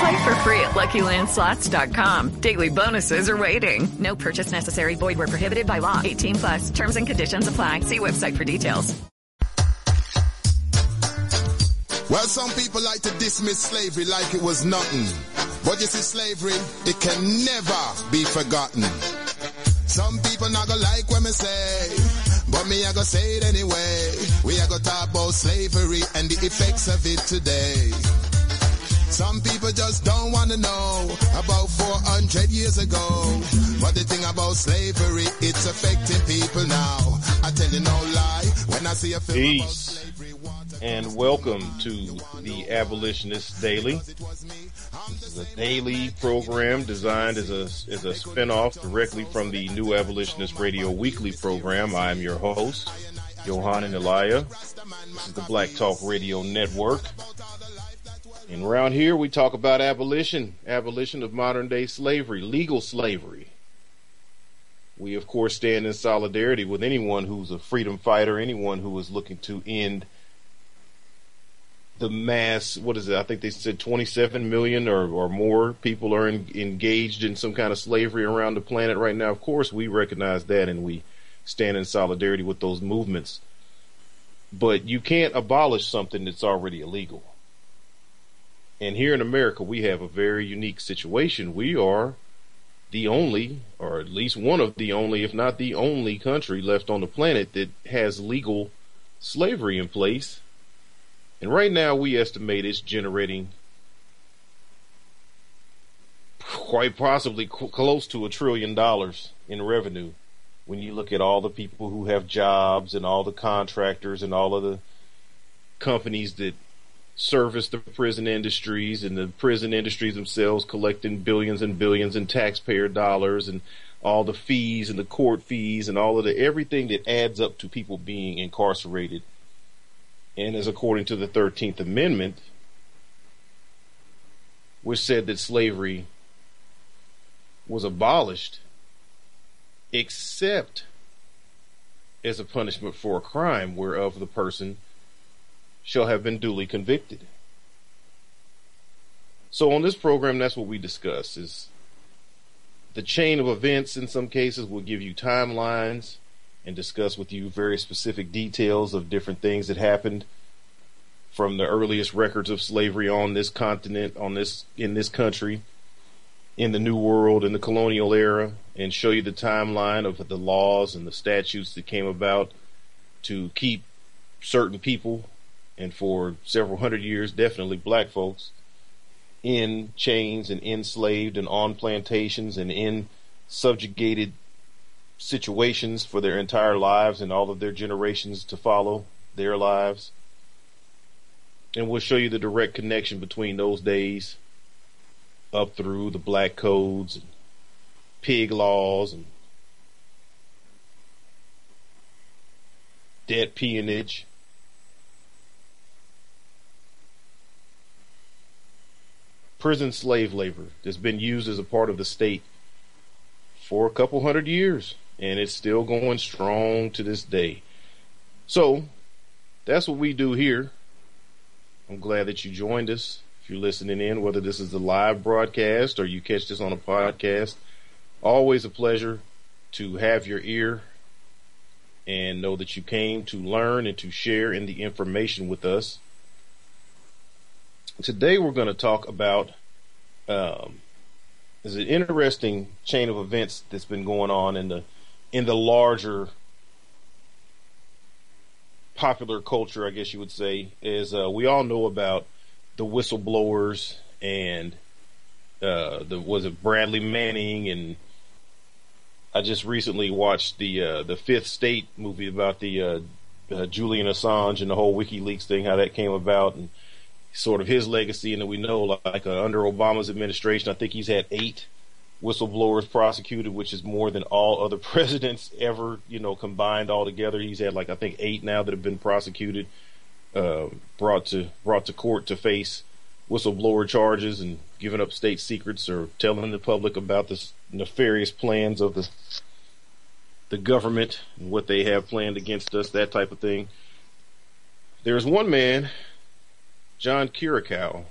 Play for free at LuckyLandSlots.com. Daily bonuses are waiting. No purchase necessary. Void where prohibited by law. 18 plus. Terms and conditions apply. See website for details. Well, some people like to dismiss slavery like it was nothing. But you see, slavery, it can never be forgotten. Some people not gonna like what me say, but me I gonna say it anyway. We are gonna talk about slavery and the effects of it today. Some people just don't wanna know about 400 years ago. But the thing about slavery, it's affecting people now. I tell you no lie, when I see a film about Peace. slavery, and welcome to the Abolitionist Daily. This is a daily program designed as a as a spinoff directly from the New Abolitionist Radio Weekly program. I am your host, Johann Elia. This is the Black Talk Radio Network. And around here we talk about abolition, abolition of modern day slavery, legal slavery. We of course stand in solidarity with anyone who's a freedom fighter, anyone who is looking to end the mass what is it? I think they said 27 million or, or more people are in, engaged in some kind of slavery around the planet right now. Of course we recognize that and we stand in solidarity with those movements. But you can't abolish something that's already illegal and here in america we have a very unique situation. We are the only or at least one of the only if not the only country left on the planet that has legal slavery in place. And right now, we estimate it's generating quite possibly close to a trillion dollars in revenue. When you look at all the people who have jobs and all the contractors and all of the companies that service the prison industries and the prison industries themselves collecting billions and billions in taxpayer dollars and all the fees and the court fees and all of the everything that adds up to people being incarcerated. And as according to the 13th Amendment, which said that slavery was abolished except as a punishment for a crime whereof the person shall have been duly convicted. So on this program, that's what we discuss is the chain of events in some cases will give you timelines and discuss with you very specific details of different things that happened from the earliest records of slavery on this continent, on this in this country, in the New World, in the colonial era, and show you the timeline of the laws and the statutes that came about to keep certain people, and for several hundred years, definitely black folks, in chains and enslaved and on plantations and in subjugated situations for their entire lives and all of their generations to follow their lives. And we'll show you the direct connection between those days up through the black codes and pig laws and debt peonage. Prison slave labor that's been used as a part of the state for a couple hundred years, and it's still going strong to this day. So that's what we do here. I'm glad that you joined us. If you're listening in, whether this is a live broadcast or you catch this on a podcast, always a pleasure to have your ear and know that you came to learn and to share in the information with us. Today we're going to talk about um, there's an interesting chain of events that's been going on in the in the larger popular culture, I guess you would say, is uh, we all know about the whistleblowers and uh, the was it Bradley Manning and I just recently watched the uh, the Fifth Estate movie about the uh, uh, Julian Assange and the whole WikiLeaks thing, how that came about, and sort of his legacy. And we know, like uh, under Obama's administration, I think he's had eight whistleblowers prosecuted, which is more than all other presidents ever, you know, combined all together. He's had like I think eight now that have been prosecuted, uh, brought to brought to court to face whistleblower charges and giving up state secrets or telling the public about the nefarious plans of the the government and what they have planned against us, that type of thing. There's one man, John Kiriakou,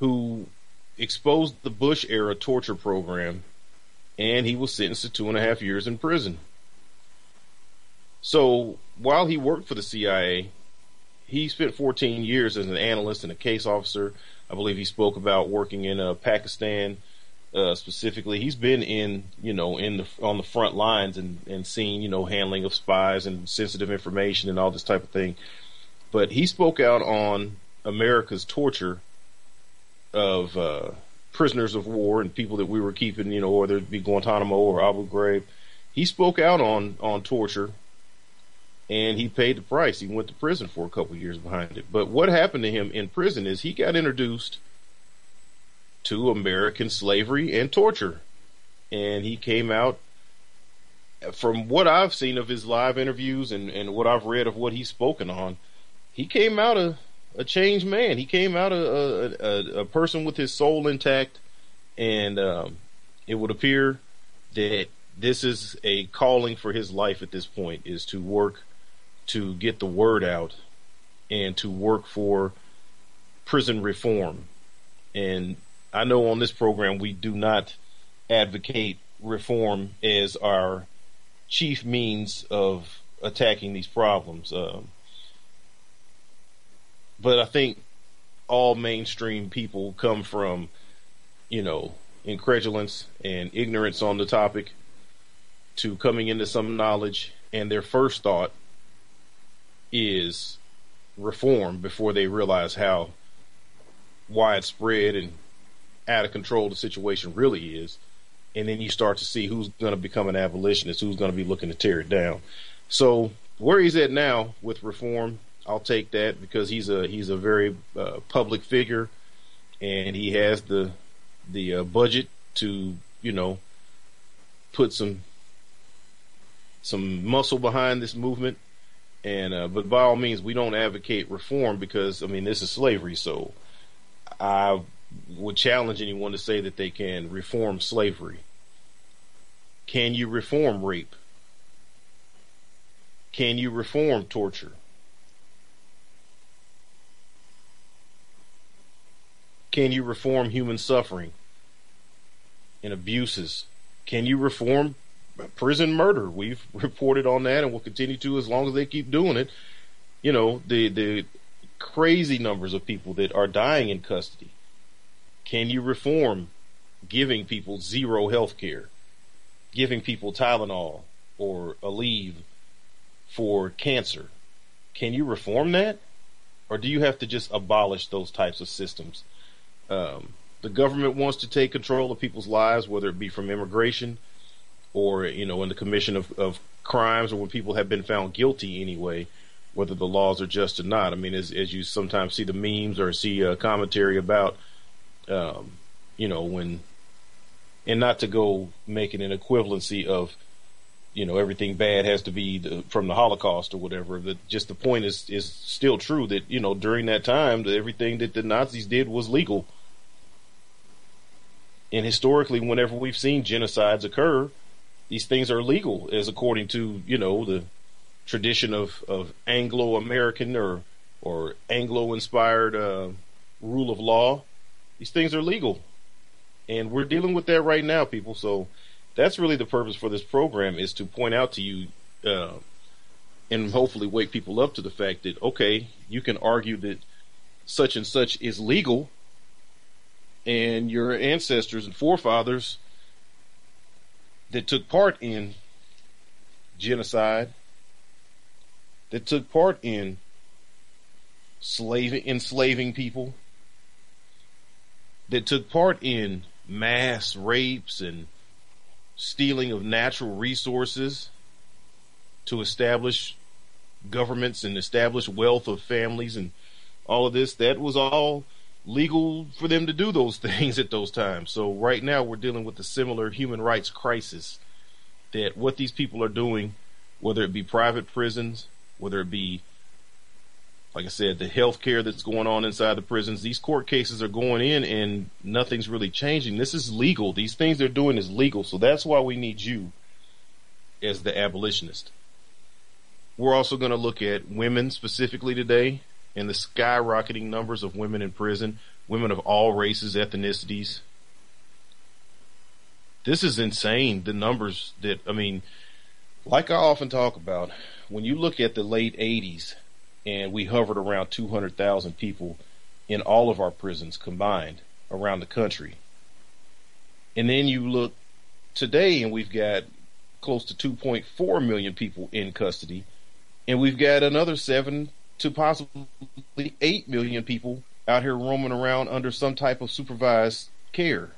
who exposed the Bush era torture program, and he was sentenced to two and a half years in prison. So while he worked for the CIA, he spent 14 years as an analyst and a case officer. I believe he spoke about working in uh, Pakistan uh, specifically. He's been in, you know, in the on the front lines and and seen, you know, handling of spies and sensitive information and all this type of thing. But he spoke out on America's torture of uh, prisoners of war and people that we were keeping, you know, whether it be Guantanamo or Abu Ghraib. He spoke out on on torture, and he paid the price. He went to prison for a couple years behind it. But what happened to him in prison is he got introduced to American slavery and torture, and he came out. From what I've seen of his live interviews and, and what I've read of what he's spoken on, he came out a a changed man. He came out a a, a person with his soul intact, and um, it would appear that this is a calling for his life at this point is to work to get the word out and to work for prison reform. And I know on this program we do not advocate reform as our chief means of attacking these problems. Um, but I think all mainstream people come from, you know, incredulence and ignorance on the topic to coming into some knowledge, and their first thought is reform before they realize how widespread and out of control the situation really is. And then you start to see who's going to become an abolitionist, who's going to be looking to tear it down. So where he's at now with reform I'll take that because he's a he's a very uh, public figure, and he has the the uh, budget to you know put some some muscle behind this movement. And uh, but by all means, we don't advocate reform because I mean this is slavery. So I would challenge anyone to say that they can reform slavery. Can you reform rape? Can you reform torture? Can you reform human suffering and abuses? Can you reform prison murder? We've reported on that and will continue to as long as they keep doing it. You know, the, the crazy numbers of people that are dying in custody. Can you reform giving people zero health care? Giving people Tylenol or Aleve for cancer? Can you reform that? Or do you have to just abolish those types of systems? Um, the government wants to take control of people's lives, whether it be from immigration or you know in the commission of, of crimes or when people have been found guilty anyway, whether the laws are just or not. I mean, as as you sometimes see the memes or see a commentary about, um, you know, when and not to go making an equivalency of you know everything bad has to be the, from the Holocaust or whatever. That just the point is is still true that you know during that time that everything that the Nazis did was legal. And historically, whenever we've seen genocides occur, these things are legal, as according to you know the tradition of of Anglo American or or Anglo inspired uh, rule of law. These things are legal, and we're dealing with that right now, people. So that's really the purpose for this program is to point out to you. Uh, and hopefully wake people up to the fact that okay, you can argue that such and such is legal, and your ancestors and forefathers that took part in genocide, that took part in slaving, enslaving people, that took part in mass rapes and stealing of natural resources to establish governments and establish wealth of families and all of this, that was all legal for them to do those things at those times. So right now we're dealing with a similar human rights crisis that what these people are doing, whether it be private prisons, whether it be like I said, the health care that's going on inside the prisons, these court cases are going in and nothing's really changing. This is legal. These things they're doing is legal. So that's why we need you as the abolitionist. We're also going to look at women specifically today and the skyrocketing numbers of women in prison, women of all races, ethnicities. This is insane. The numbers that, I mean, like I often talk about, when you look at the late 80s and we hovered around 200,000 people in all of our prisons combined around the country. And then you look today and we've got close to 2.4 million people in custody and we've got another seven to possibly 8 million people out here roaming around under some type of supervised care,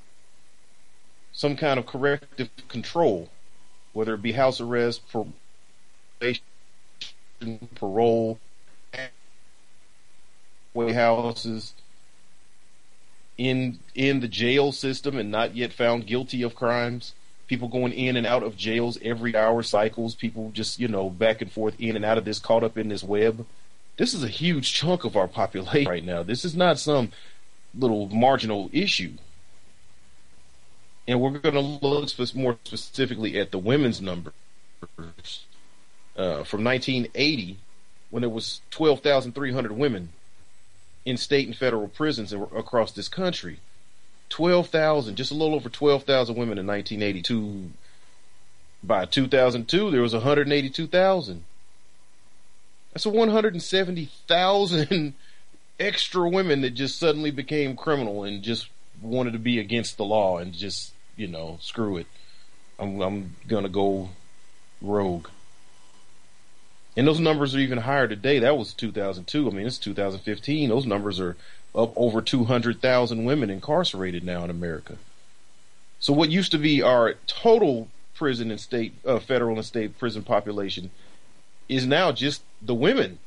some kind of corrective control, whether it be house arrest, probation, parole, way houses in in the jail system and not yet found guilty of crimes. People going in and out of jails every hour cycles. People just you know back and forth in and out of this, caught up in this web. This is a huge chunk of our population right now. This is not some little marginal issue. And we're going to look more specifically at the women's numbers. Uh, from 1980, when there was 12,300 women in state and federal prisons across this country. 12,000, just a little over 12,000 women in 1982. By 2002, there was 182,000. That's a 170,000 extra women that just suddenly became criminal and just wanted to be against the law and just, you know, screw it. I'm, I'm gonna go rogue. And those numbers are even higher today. That was 2002. I mean, it's 2015. Those numbers are up over 200,000 women incarcerated now in America. So what used to be our total prison and state, uh, federal and state prison population is now just the women.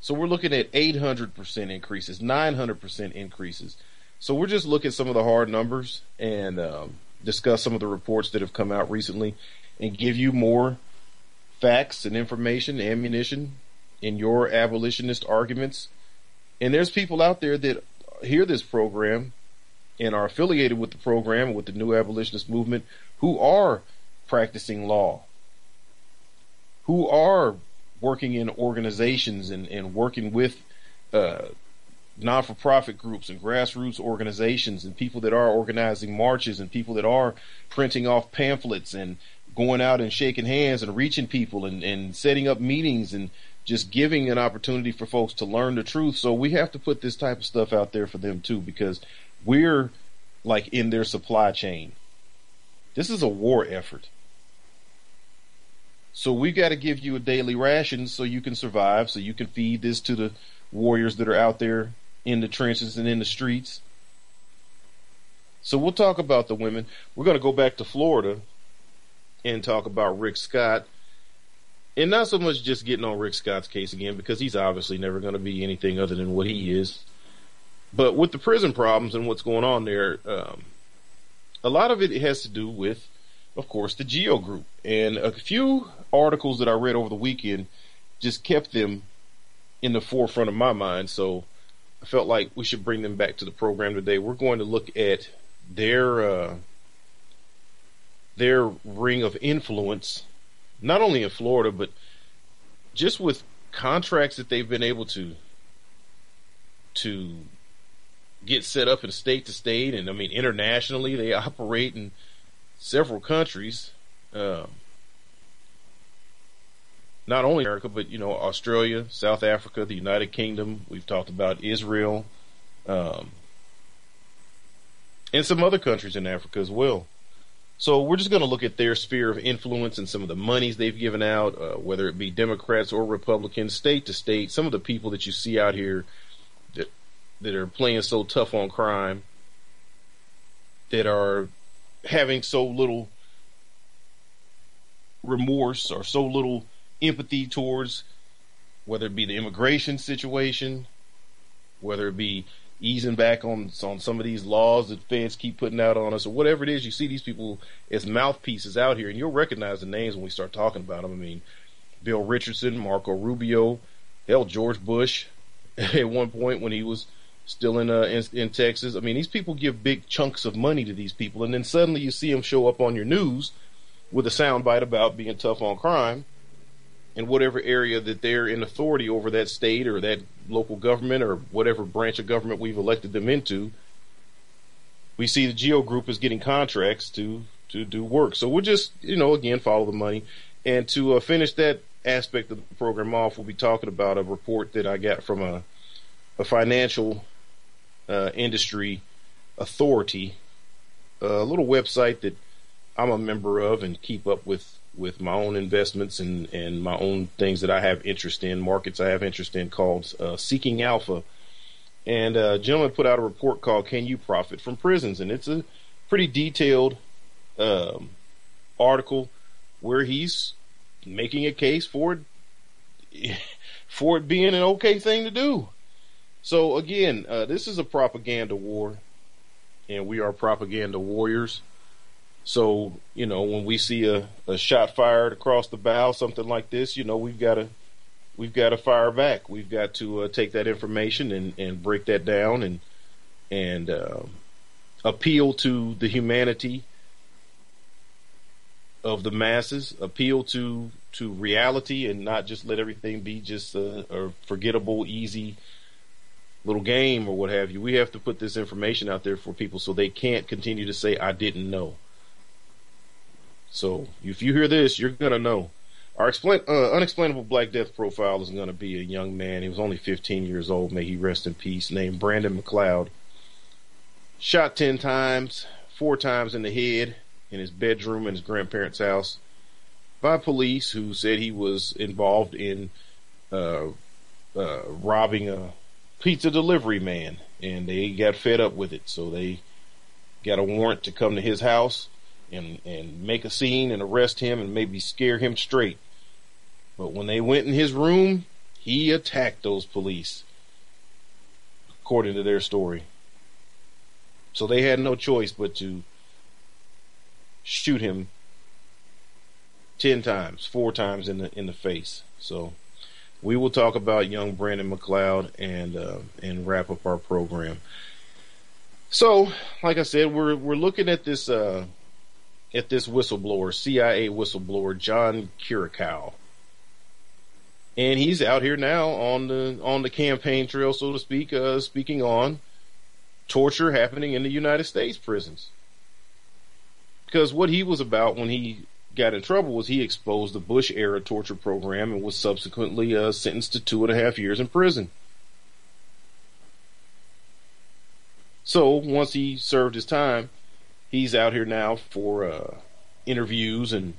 So we're looking at 800% increases, 900% increases. So we're just looking at some of the hard numbers and um, discuss some of the reports that have come out recently and give you more facts and information, ammunition in your abolitionist arguments. And there's people out there that hear this program and are affiliated with the program, with the new abolitionist movement, who are practicing law, who are working in organizations and, and working with uh, non for profit groups and grassroots organizations and people that are organizing marches and people that are printing off pamphlets and going out and shaking hands and reaching people and, and setting up meetings and just giving an opportunity for folks to learn the truth. So we have to put this type of stuff out there for them too, because we're like in their supply chain. This is a war effort. So we've got to give you a daily ration so you can survive, so you can feed this to the warriors that are out there in the trenches and in the streets. So we'll talk about the women. We're going to go back to Florida and talk about Rick Scott. And not so much just getting on Rick Scott's case again, because he's obviously never going to be anything other than what he is. But with the prison problems and what's going on there, um, a lot of it has to do with, of course, the Geo Group. And a few articles that I read over the weekend just kept them in the forefront of my mind. So I felt like we should bring them back to the program today. We're going to look at their uh, their ring of influence, not only in Florida, but just with contracts that they've been able to to get set up in state to state, and I mean internationally, they operate in several countries. Um, not only America, but you know Australia, South Africa, the United Kingdom. We've talked about Israel, um, and some other countries in Africa as well. So we're just going to look at their sphere of influence and some of the monies they've given out, uh, whether it be Democrats or Republicans, state to state. Some of the people that you see out here that that are playing so tough on crime, that are having so little remorse or so little empathy towards whether it be the immigration situation, whether it be easing back on on some of these laws that feds keep putting out on us, or whatever it is. You see these people as mouthpieces out here, and you'll recognize the names when we start talking about them. I mean, Bill Richardson, Marco Rubio, hell, George Bush, at one point when he was still in, uh, in in Texas. I mean, these people give big chunks of money to these people, and then suddenly you see them show up on your news with a soundbite about being tough on crime in whatever area that they're in authority over that state or that local government or whatever branch of government we've elected them into. We see the Geo Group is getting contracts to to do work, so we'll just you know again follow the money. And to uh, finish that aspect of the program off, we'll be talking about a report that I got from a a financial uh, industry authority, a little website that I'm a member of and keep up with with my own investments and and my own things that I have interest in, markets I have interest in, called uh, Seeking Alpha. And uh, a gentleman put out a report called "Can You Profit from Prisons?" and it's a pretty detailed um, article where he's making a case for it for it being an okay thing to do. So again, uh, this is a propaganda war, and we are propaganda warriors. So you know, when we see a, a shot fired across the bow, something like this, you know, we've got to we've got to fire back. We've got to uh, take that information and, and break that down and and uh, appeal to the humanity of the masses, appeal to to reality, and not just let everything be just a, a forgettable, easy little game or what have you. We have to put this information out there for people so they can't continue to say, I didn't know. So if you hear this, you're to know. Our explain, uh, unexplainable Black Death profile is to be a young man. He was only 15 years old. May he rest in peace. Named Brandon McLeod. Shot 10 times, four times in the head in his bedroom in his grandparents' house by police who said he was involved in uh, uh, robbing a pizza delivery man, and they got fed up with it, so they got a warrant to come to his house and and make a scene and arrest him and maybe scare him straight. But when they went in his room, he attacked those police, according to their story. So they had no choice but to shoot him ten times, four times in the in the face. So we will talk about young Brandon McLeod and uh, and wrap up our program. So, like I said, we're we're looking at this uh, at this whistleblower, CIA whistleblower John Kiriakou, and he's out here now on the on the campaign trail, so to speak, uh, speaking on torture happening in the United States prisons. Because what he was about when he got in trouble was he exposed the Bush era torture program and was subsequently uh, sentenced to two and a half years in prison. So once he served his time, he's out here now for uh, interviews and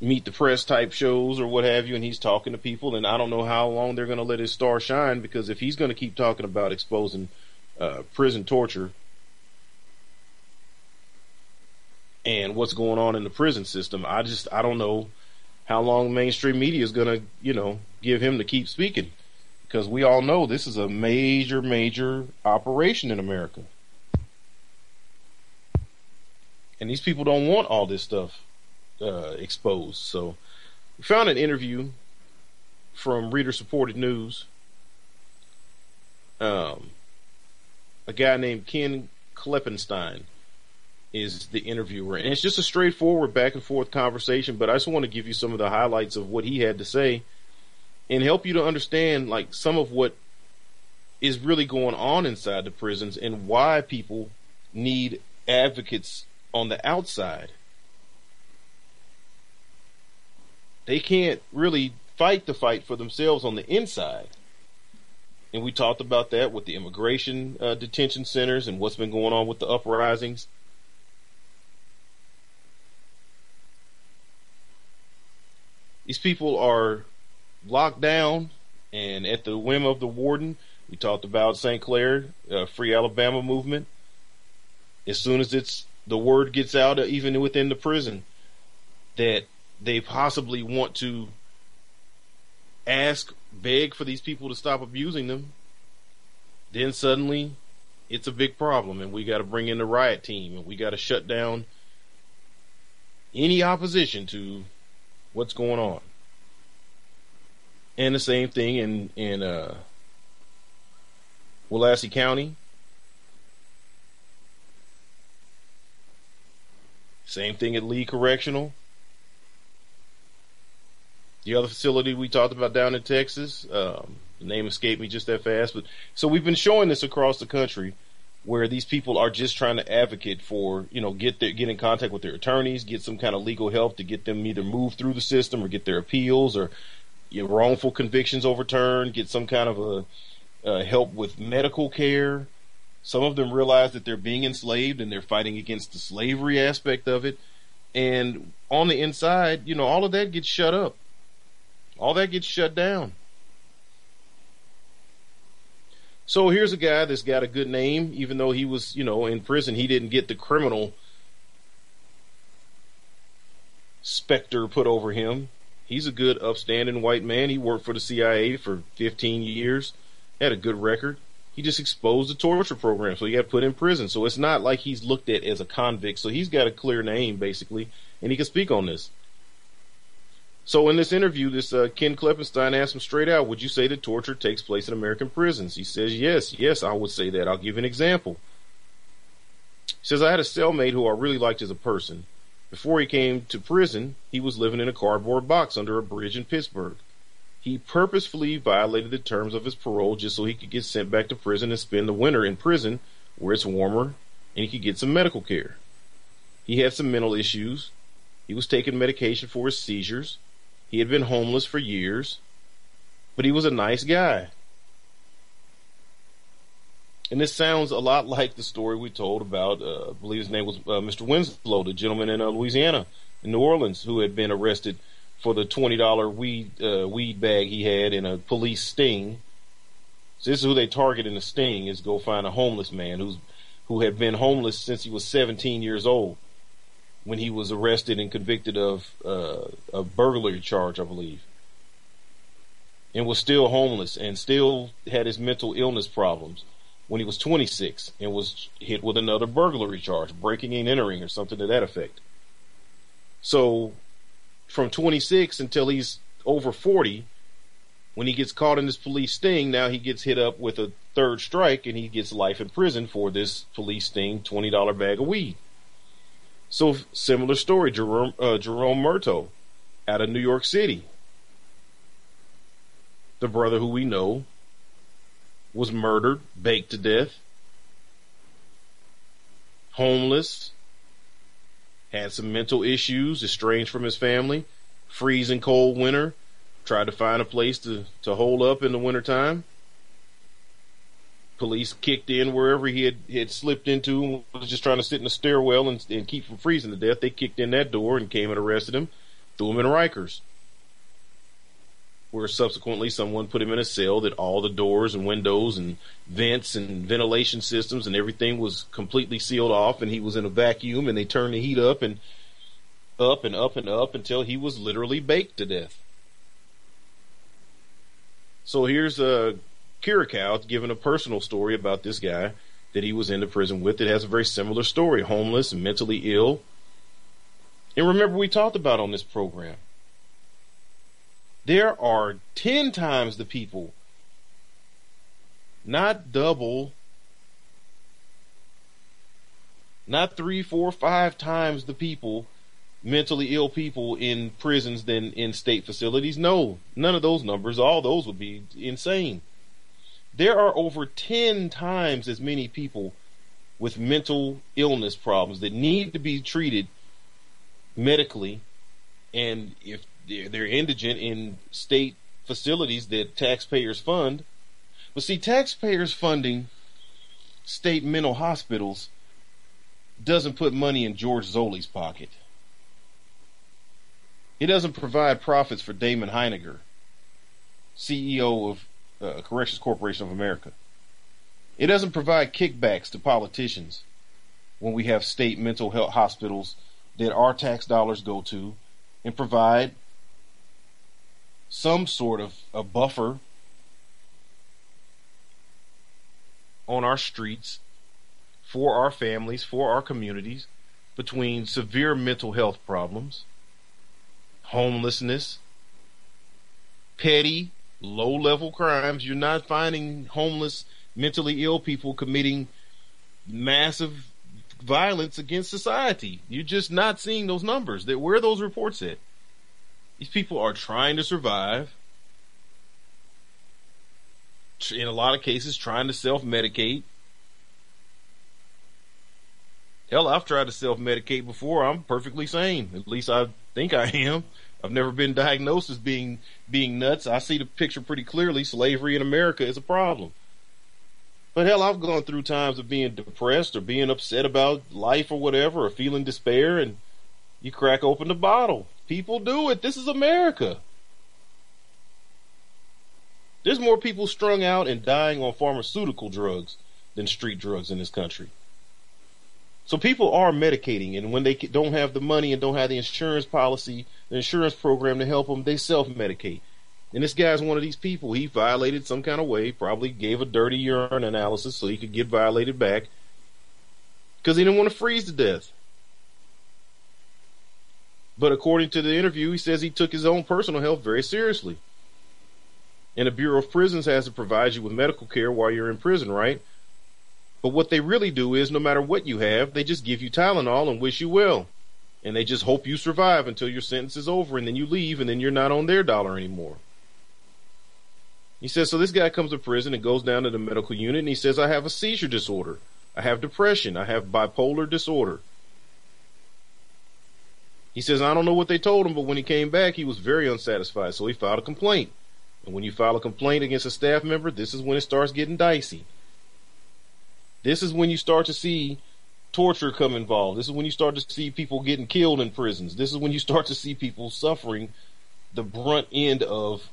meet the press type shows or what have you, and he's talking to people. And I don't know how long they're going to let his star shine because if he's going to keep talking about exposing uh, prison torture and what's going on in the prison system. I just I don't know how long mainstream media is going to, you know, give him to keep speaking because we all know this is a major major operation in America. And these people don't want all this stuff uh, exposed. So we found an interview from reader supported news. Um, a guy named Ken Klippenstein is the interviewer. And it's just a straightforward back and forth conversation, but I just want to give you some of the highlights of what he had to say and help you to understand like some of what is really going on inside the prisons and why people need advocates on the outside. They can't really fight the fight for themselves on the inside. And we talked about that with the immigration uh, detention centers and what's been going on with the uprisings These people are locked down and at the whim of the warden. We talked about St. Clair, uh, Free Alabama movement. As soon as it's the word gets out, uh, even within the prison, that they possibly want to ask, beg for these people to stop abusing them, then suddenly it's a big problem and we got to bring in the riot team and we got to shut down any opposition to what's going on. And the same thing in in uh, Willacy County. Same thing at Lee Correctional. The other facility we talked about down in Texas, um, the name escaped me just that fast, but so we've been showing this across the country where these people are just trying to advocate for, you know, get their, get in contact with their attorneys, get some kind of legal help to get them either move through the system or get their appeals or you know, wrongful convictions overturned, get some kind of a uh, help with medical care. Some of them realize that they're being enslaved and they're fighting against the slavery aspect of it. And on the inside, you know, all of that gets shut up. All that gets shut down. So here's a guy that's got a good name, even though he was, you know, in prison. He didn't get the criminal specter put over him. He's a good, upstanding white man. He worked for the CIA for 15 years, had a good record. He just exposed the torture program, so he got put in prison. So it's not like he's looked at as a convict. So he's got a clear name, basically, and he can speak on this. So in this interview, this uh, Ken Klippenstein asked him straight out, "Would you say that torture takes place in American prisons?" He says, "Yes, yes, I would say that. I'll give you an example." He says, "I had a cellmate who I really liked as a person. Before he came to prison, he was living in a cardboard box under a bridge in Pittsburgh. He purposefully violated the terms of his parole just so he could get sent back to prison and spend the winter in prison where it's warmer and he could get some medical care. He had some mental issues. He was taking medication for his seizures." He had been homeless for years, but he was a nice guy. And this sounds a lot like the story we told about, uh, I believe his name was uh, Mr. Winslow, the gentleman in uh, Louisiana, in New Orleans, who had been arrested for the $20 weed, uh, weed bag he had in a police sting. So this is who they target in the sting is go find a homeless man who's, who had been homeless since he was 17 years old when he was arrested and convicted of uh, a burglary charge, I believe, and was still homeless and still had his mental illness problems when he was 26 and was hit with another burglary charge, breaking and entering, or something to that effect. So, from 26 until he's over 40, when he gets caught in this police sting, now he gets hit up with a third strike and he gets life in prison for this police sting $20 bag of weed. So similar story, Jerome, uh, Jerome Murdough out of New York City. The brother who we know was murdered, baked to death, homeless, had some mental issues, estranged from his family, freezing cold winter, tried to find a place to, to hold up in the wintertime police kicked in wherever he had, had slipped into was just trying to sit in the stairwell and, and keep from freezing to death. They kicked in that door and came and arrested him, threw him in Rikers, where subsequently someone put him in a cell that all the doors and windows and vents and ventilation systems and everything was completely sealed off, and he was in a vacuum, and they turned the heat up and up and up and up until he was literally baked to death. So here's a Kiriakou given a personal story about this guy that he was in the prison with that has a very similar story homeless and mentally ill. And remember, we talked about on this program there are 10 times the people, not double, not three, four, five times the people, mentally ill people in prisons than in state facilities. No, none of those numbers, all those would be insane. There are over 10 times as many people with mental illness problems that need to be treated medically. And if they're, they're indigent in state facilities that taxpayers fund. But see, taxpayers funding state mental hospitals doesn't put money in George Zoley's pocket. It doesn't provide profits for Damon Hininger, CEO of uh, Corrections Corporation of America. It doesn't provide kickbacks to politicians when we have state mental health hospitals that our tax dollars go to and provide some sort of a buffer on our streets for our families, for our communities, between severe mental health problems, homelessness, petty, low level crimes. You're not finding homeless, mentally ill people committing massive violence against society. You're just not seeing those numbers. Where are those reports at? These people are trying to survive. In a lot of cases, trying to self medicate. Hell, I've tried to self medicate before. I'm perfectly sane. At least I think I am. I've never been diagnosed as being being nuts. I see the picture pretty clearly. Slavery in America is a problem. But hell, I've gone through times of being depressed or being upset about life or whatever, or feeling despair, and you crack open the bottle. People do it. This is America. There's more people strung out and dying on pharmaceutical drugs than street drugs in this country. So people are medicating, and when they don't have the money and don't have the insurance policy, the insurance program to help them, they self medicate. And this guy's one of these people. He violated some kind of way, probably gave a dirty urine analysis so he could get violated back because he didn't want to freeze to death. But according to the interview, he says he took his own personal health very seriously. And the Bureau of Prisons has to provide you with medical care while you're in prison, right? But what they really do is no matter what you have, they just give you Tylenol and wish you well. And they just hope you survive until your sentence is over and then you leave and then you're not on their dollar anymore. He says, so this guy comes to prison and goes down to the medical unit and he says, I have a seizure disorder. I have depression. I have bipolar disorder. He says, I don't know what they told him, but when he came back, he was very unsatisfied. So he filed a complaint. And when you file a complaint against a staff member, this is when it starts getting dicey. This is when you start to see torture come involved. This is when you start to see people getting killed in prisons. This is when you start to see people suffering the brunt end of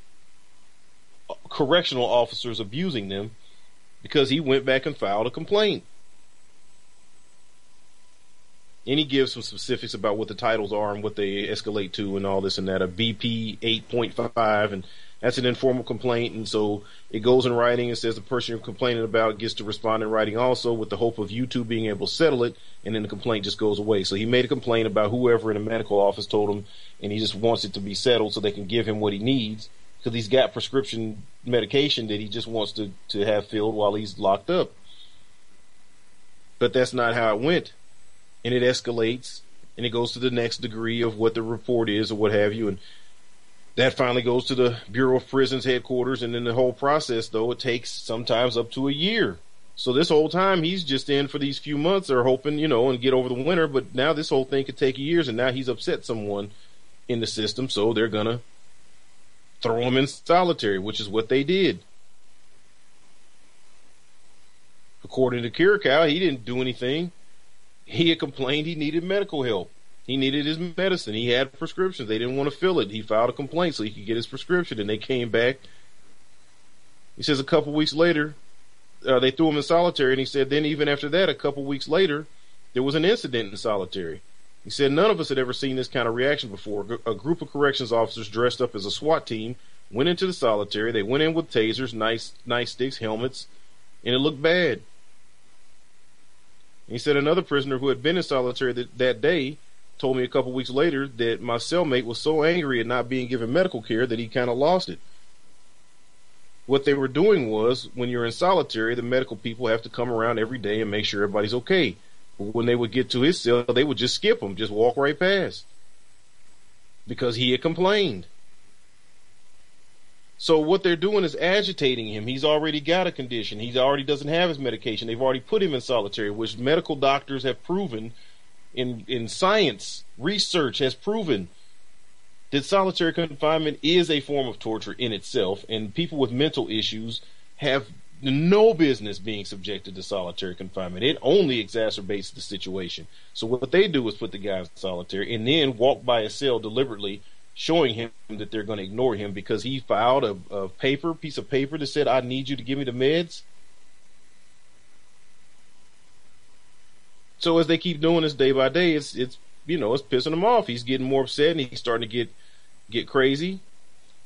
correctional officers abusing them because he went back and filed a complaint. And he gives some specifics about what the titles are and what they escalate to and all this and that. A BP 8.5 and that's an informal complaint. And so it goes in writing and says the person you're complaining about gets to respond in writing also with the hope of you two being able to settle it. And then the complaint just goes away. So he made a complaint about whoever in the medical office told him and he just wants it to be settled so they can give him what he needs because he's got prescription medication that he just wants to, to have filled while he's locked up. But that's not how it went. And it escalates and it goes to the next degree of what the report is or what have you. And that finally goes to the Bureau of Prisons headquarters. And then the whole process, though, it takes sometimes up to a year. So this whole time he's just in for these few months or hoping, you know, and get over the winter. But now this whole thing could take years and now he's upset someone in the system. So they're going to throw him in solitary, which is what they did. According to Kiriakou, he didn't do anything. He had complained he needed medical help. He needed his medicine. He had prescriptions. They didn't want to fill it. He filed a complaint so he could get his prescription, and they came back. He says a couple weeks later, uh, they threw him in solitary, and he said then even after that, a couple weeks later, there was an incident in solitary. He said none of us had ever seen this kind of reaction before. A group of corrections officers dressed up as a SWAT team went into the solitary. They went in with tasers, nice, nice sticks, helmets, and it looked bad. He said another prisoner who had been in solitary that, day told me a couple weeks later that my cellmate was so angry at not being given medical care that he kind of lost it. What they were doing was, when you're in solitary, the medical people have to come around every day and make sure everybody's okay But when they would get to his cell, they would just skip him, just walk right past. Because he had complained. So what they're doing is agitating him. He's already got a condition. He already doesn't have his medication. They've already put him in solitary, which medical doctors have proven in in science, research has proven that solitary confinement is a form of torture in itself, and people with mental issues have no business being subjected to solitary confinement. It only exacerbates the situation. So what they do is put the guy in solitary and then walk by a cell deliberately, showing him that they're going to ignore him because he filed a, a paper, piece of paper that said, "I need you to give me the meds." So as they keep doing this day by day, it's it's you know it's pissing him off. He's getting more upset and he's starting to get get crazy.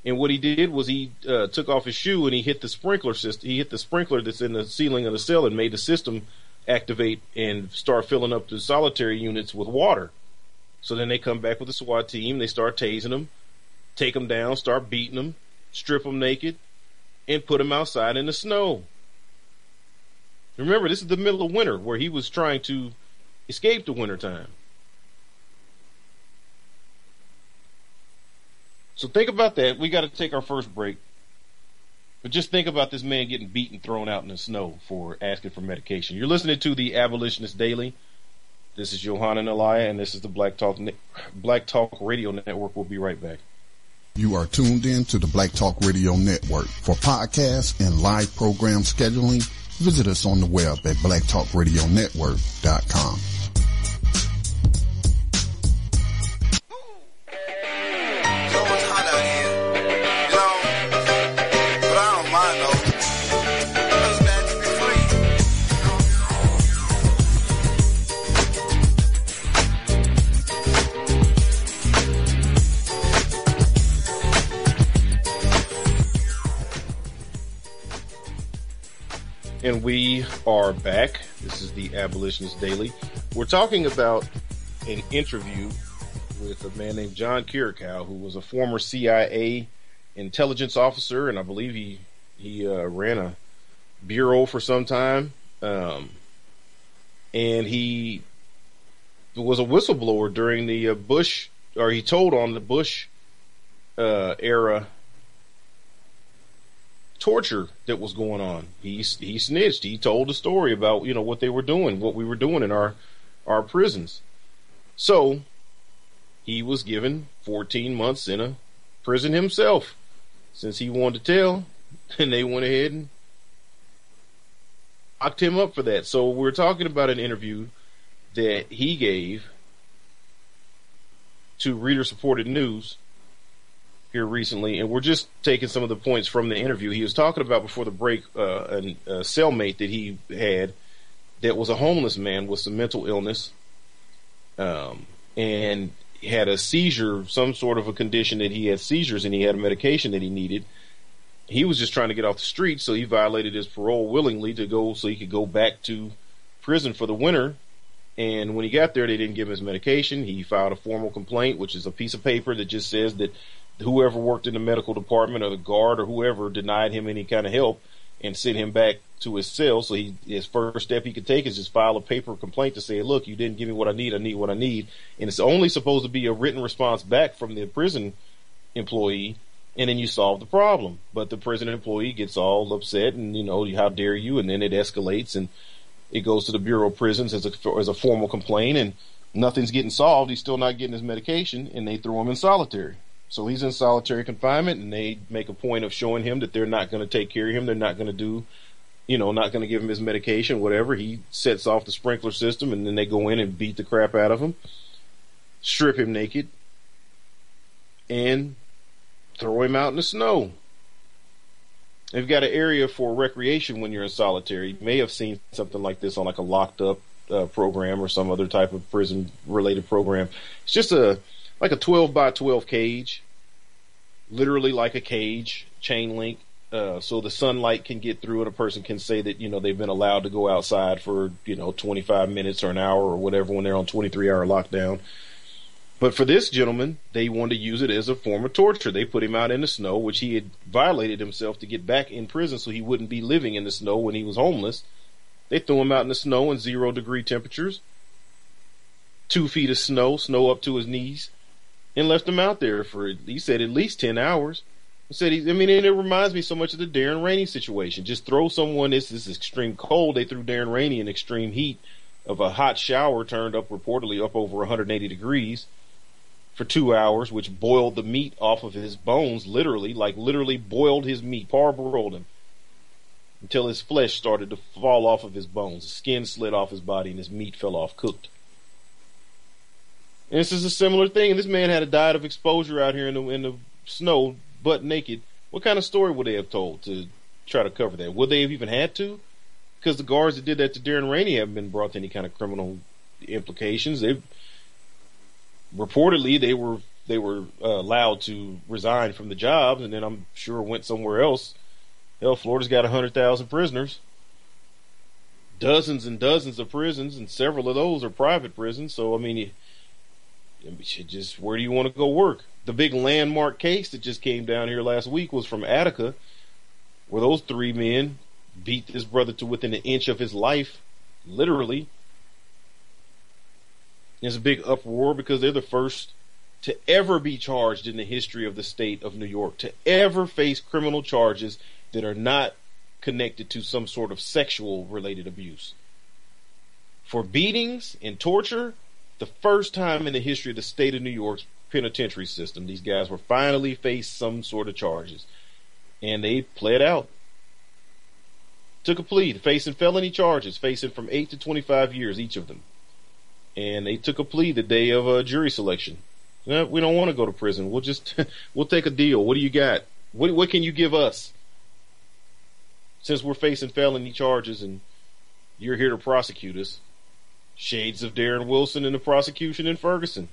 And what he did was he uh, took off his shoe and he hit the sprinkler system. He hit the sprinkler that's in the ceiling of the cell and made the system activate and start filling up the solitary units with water. So then they come back with the SWAT team. They start tasing them, take them down, start beating them, strip them naked, and put them outside in the snow. Remember, this is the middle of winter where he was trying to escape the wintertime. So think about that. We got to take our first break. But just think about this man getting beaten, thrown out in the snow for asking for medication. You're listening to the Abolitionist Daily. This is Johanna Elia, and this is the Black Talk Black Talk Radio Network. We'll be right back. You are tuned in to the Black Talk Radio Network. For podcasts and live program scheduling, visit us on the web at blacktalkradionetwork.com. are back. This is the Abolitionist Daily. We're talking about an interview with a man named John Kiriakou, who was a former CIA intelligence officer, and I believe he he uh, ran a bureau for some time. Um, and he was a whistleblower during the uh, Bush, or he told on the Bush uh, era torture that was going on. He he snitched. He told the story about you know what they were doing, what we were doing in our our prisons. So he was given 14 months in a prison himself, since he wanted to tell, and they went ahead and locked him up for that. So we're talking about an interview that he gave to reader supported news here recently, and we're just taking some of the points from the interview. He was talking about before the break uh, a, a cellmate that he had that was a homeless man with some mental illness, um, and had a seizure, some sort of a condition that he had seizures, and he had a medication that he needed. He was just trying to get off the street, so he violated his parole willingly to go so he could go back to prison for the winter. And when he got there, they didn't give him his medication. He filed a formal complaint, which is a piece of paper that just says that whoever worked in the medical department or the guard or whoever denied him any kind of help and sent him back to his cell. So he, his first step he could take is just file a paper complaint to say, look, you didn't give me what I need. I need what I need. And it's only supposed to be a written response back from the prison employee. And then you solve the problem. But the prison employee gets all upset and, you know, how dare you? And then it escalates and it goes to the Bureau of Prisons as a, as a formal complaint and nothing's getting solved. He's still not getting his medication and they throw him in solitary. So he's in solitary confinement, and they make a point of showing him that they're not going to take care of him. They're not going to do, you know, not going to give him his medication, whatever. He sets off the sprinkler system, and then they go in and beat the crap out of him, strip him naked, and throw him out in the snow. They've got an area for recreation when you're in solitary. You may have seen something like this on like a locked up uh, program or some other type of prison related program. It's just a like a 12 by 12 cage, literally like a cage, chain link, uh, so the sunlight can get through and a person can say that, you know, they've been allowed to go outside for, you know, 25 minutes or an hour or whatever when they're on 23 hour lockdown. But for this gentleman, they wanted to use it as a form of torture. They put him out in the snow, which he had violated himself to get back in prison so he wouldn't be living in the snow when he was homeless. They threw him out in the snow in zero degree temperatures, two feet of snow, snow up to his knees and left him out there for he said at least ten hours. He said he, I mean, and it reminds me so much of the Darren Rainey situation. Just throw someone this this extreme cold. They threw Darren Rainey in extreme heat of a hot shower turned up reportedly up over 180 degrees for two hours, which boiled the meat off of his bones, literally, like literally boiled his meat, parboiled him until his flesh started to fall off of his bones. His skin slid off his body and his meat fell off cooked. And this is a similar thing. This man had a diet of exposure out here in the in the snow, butt naked. What kind of story would they have told to try to cover that? Would they have even had to? Because the guards that did that to Darren Rainey haven't been brought to any kind of criminal implications. They reportedly they were they were uh, allowed to resign from the jobs, and then I'm sure went somewhere else. Hell, Florida's got hundred thousand prisoners, dozens and dozens of prisons, and several of those are private prisons. So I mean, you, just where do you want to go work? The big landmark case that just came down here last week was from Attica, where those three men beat this brother to within an inch of his life, literally. There's a big uproar because they're the first to ever be charged in the history of the state of New York, to ever face criminal charges that are not connected to some sort of sexual related abuse. For beatings and torture, the first time in the history of the state of New York's penitentiary system, these guys were finally faced some sort of charges. And they pled out. Took a plea, facing felony charges, facing from 8 to 25 years, each of them. And they took a plea the day of a jury selection. We don't want to go to prison. We'll just, we'll take a deal. What do you got? What, what can you give us? Since we're facing felony charges and you're here to prosecute us. Shades of Darren Wilson and the prosecution in Ferguson.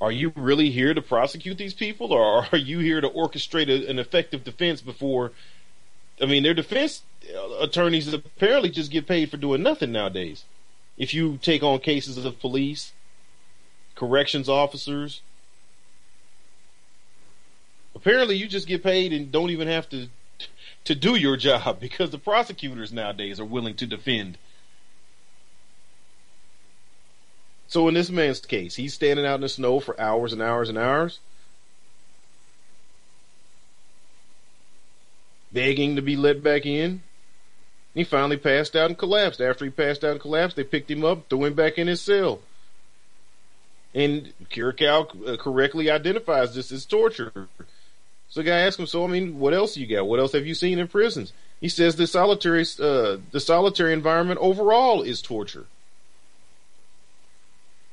Are you really here to prosecute these people or are you here to orchestrate a, an effective defense before I mean their defense attorneys apparently just get paid for doing nothing nowadays. If you take on cases of police, corrections officers, apparently you just get paid and don't even have to to do your job because the prosecutors nowadays are willing to defend. So in this man's case, he's standing out in the snow for hours and hours and hours, begging to be let back in. He finally passed out and collapsed. After he passed out and collapsed, they picked him up, threw him back in his cell. And Kiriakou uh, correctly identifies this as torture. So the guy asked him, "So I mean, what else you got? What else have you seen in prisons?" He says the solitary, uh, the solitary environment overall is torture,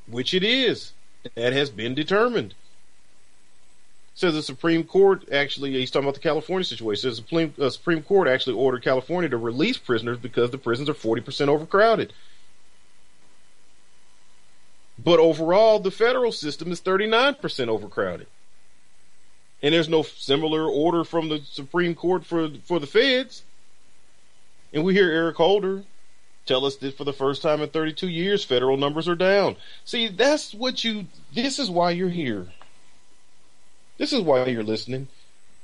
which it is. That has been determined. Says the Supreme Court actually, he's talking about the California situation. Says the Supreme, uh, Supreme Court actually ordered California to release prisoners because the prisons are 40% overcrowded. But overall, the federal system is 39% overcrowded and there's no similar order from the Supreme Court for for the feds. And we hear Eric Holder tell us that for the first time in 32 years, federal numbers are down. See, that's what you. This is why you're here. This is why you're listening,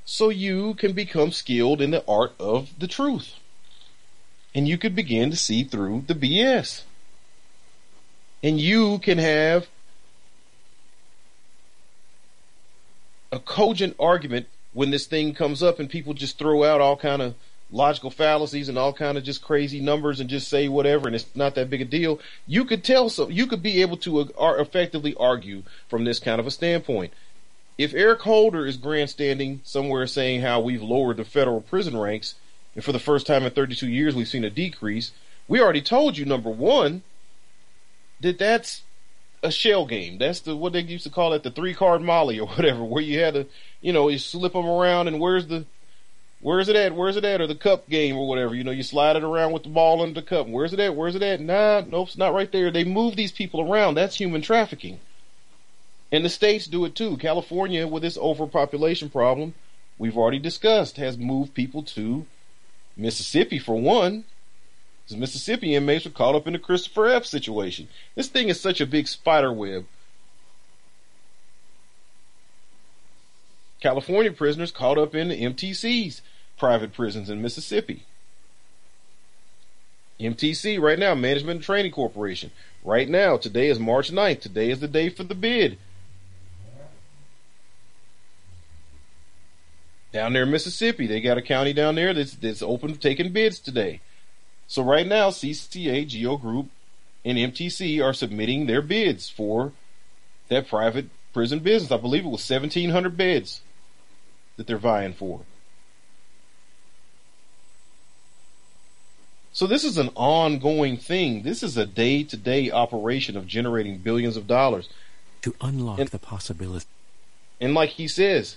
so you can become skilled in the art of the truth, and you can begin to see through the BS, and you can have a cogent argument when this thing comes up and people just throw out all kind of logical fallacies and all kind of just crazy numbers and just say whatever and it's not that big a deal you could tell so you could be able to uh, effectively argue from this kind of a standpoint if eric holder is grandstanding somewhere saying how we've lowered the federal prison ranks and for the first time in 32 years we've seen a decrease we already told you number one that that's a shell game. That's the what they used to call it, the three card molly or whatever, where you had to, you know, you slip them around and where's the, where's it at? Where's it at? Or the cup game or whatever. You know, you slide it around with the ball into the cup. Where's it at? Where's it at? Nah, nope, it's not right there. They move these people around. That's human trafficking. And the states do it too. California, with its overpopulation problem, we've already discussed, has moved people to Mississippi for one, Mississippi inmates were caught up in the Christopher Epps situation. This thing is such a big spider web. California prisoners caught up in the MTC's private prisons in Mississippi. MTC right now, Management and Training Corporation. Right now, today is March 9th. Today is the day for the bid. Down there in Mississippi, they got a county down there that's, that's open for taking bids today. So right now, CCA, Geo Group, and MTC are submitting their bids for that private prison business. I believe it was 1,700 beds that they're vying for. So this is an ongoing thing. This is a day-to-day operation of generating billions of dollars. To unlock and, the possibility. And like he says,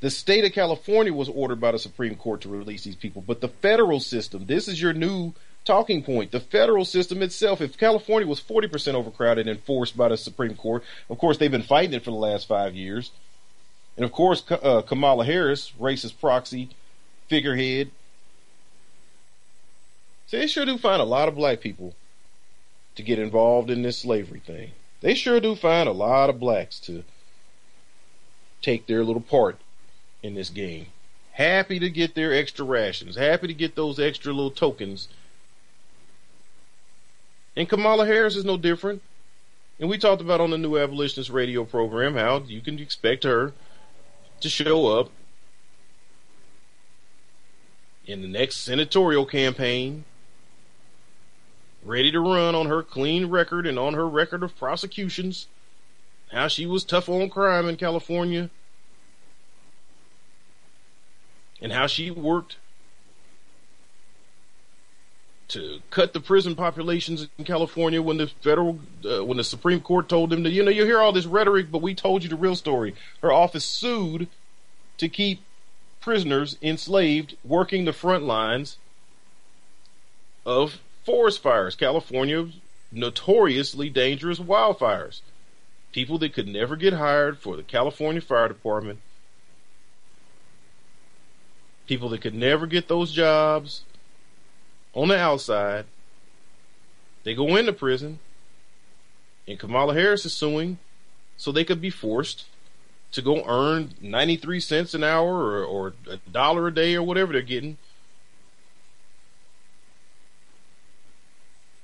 the state of California was ordered by the Supreme Court to release these people, but the federal system, this is your new talking point. The federal system itself, if California was 40% overcrowded and forced by the Supreme Court, of course, they've been fighting it for the last five years. And of course, uh, Kamala Harris, racist proxy figurehead. So they sure do find a lot of black people to get involved in this slavery thing. They sure do find a lot of blacks to take their little part in this game. Happy to get their extra rations, happy to get those extra little tokens. And Kamala Harris is no different. And we talked about on the new abolitionist radio program how you can expect her to show up in the next senatorial campaign, ready to run on her clean record and on her record of prosecutions. How she was tough on crime in California and how she worked to cut the prison populations in California when the federal, uh, when the Supreme Court told them to, you know, you hear all this rhetoric, but we told you the real story. Her office sued to keep prisoners enslaved working the front lines of forest fires, California's notoriously dangerous wildfires. People that could never get hired for the California Fire Department people that could never get those jobs on the outside. They go into prison, and Kamala Harris is suing so they could be forced to go earn 93 cents an hour or, or a dollar a day or whatever they're getting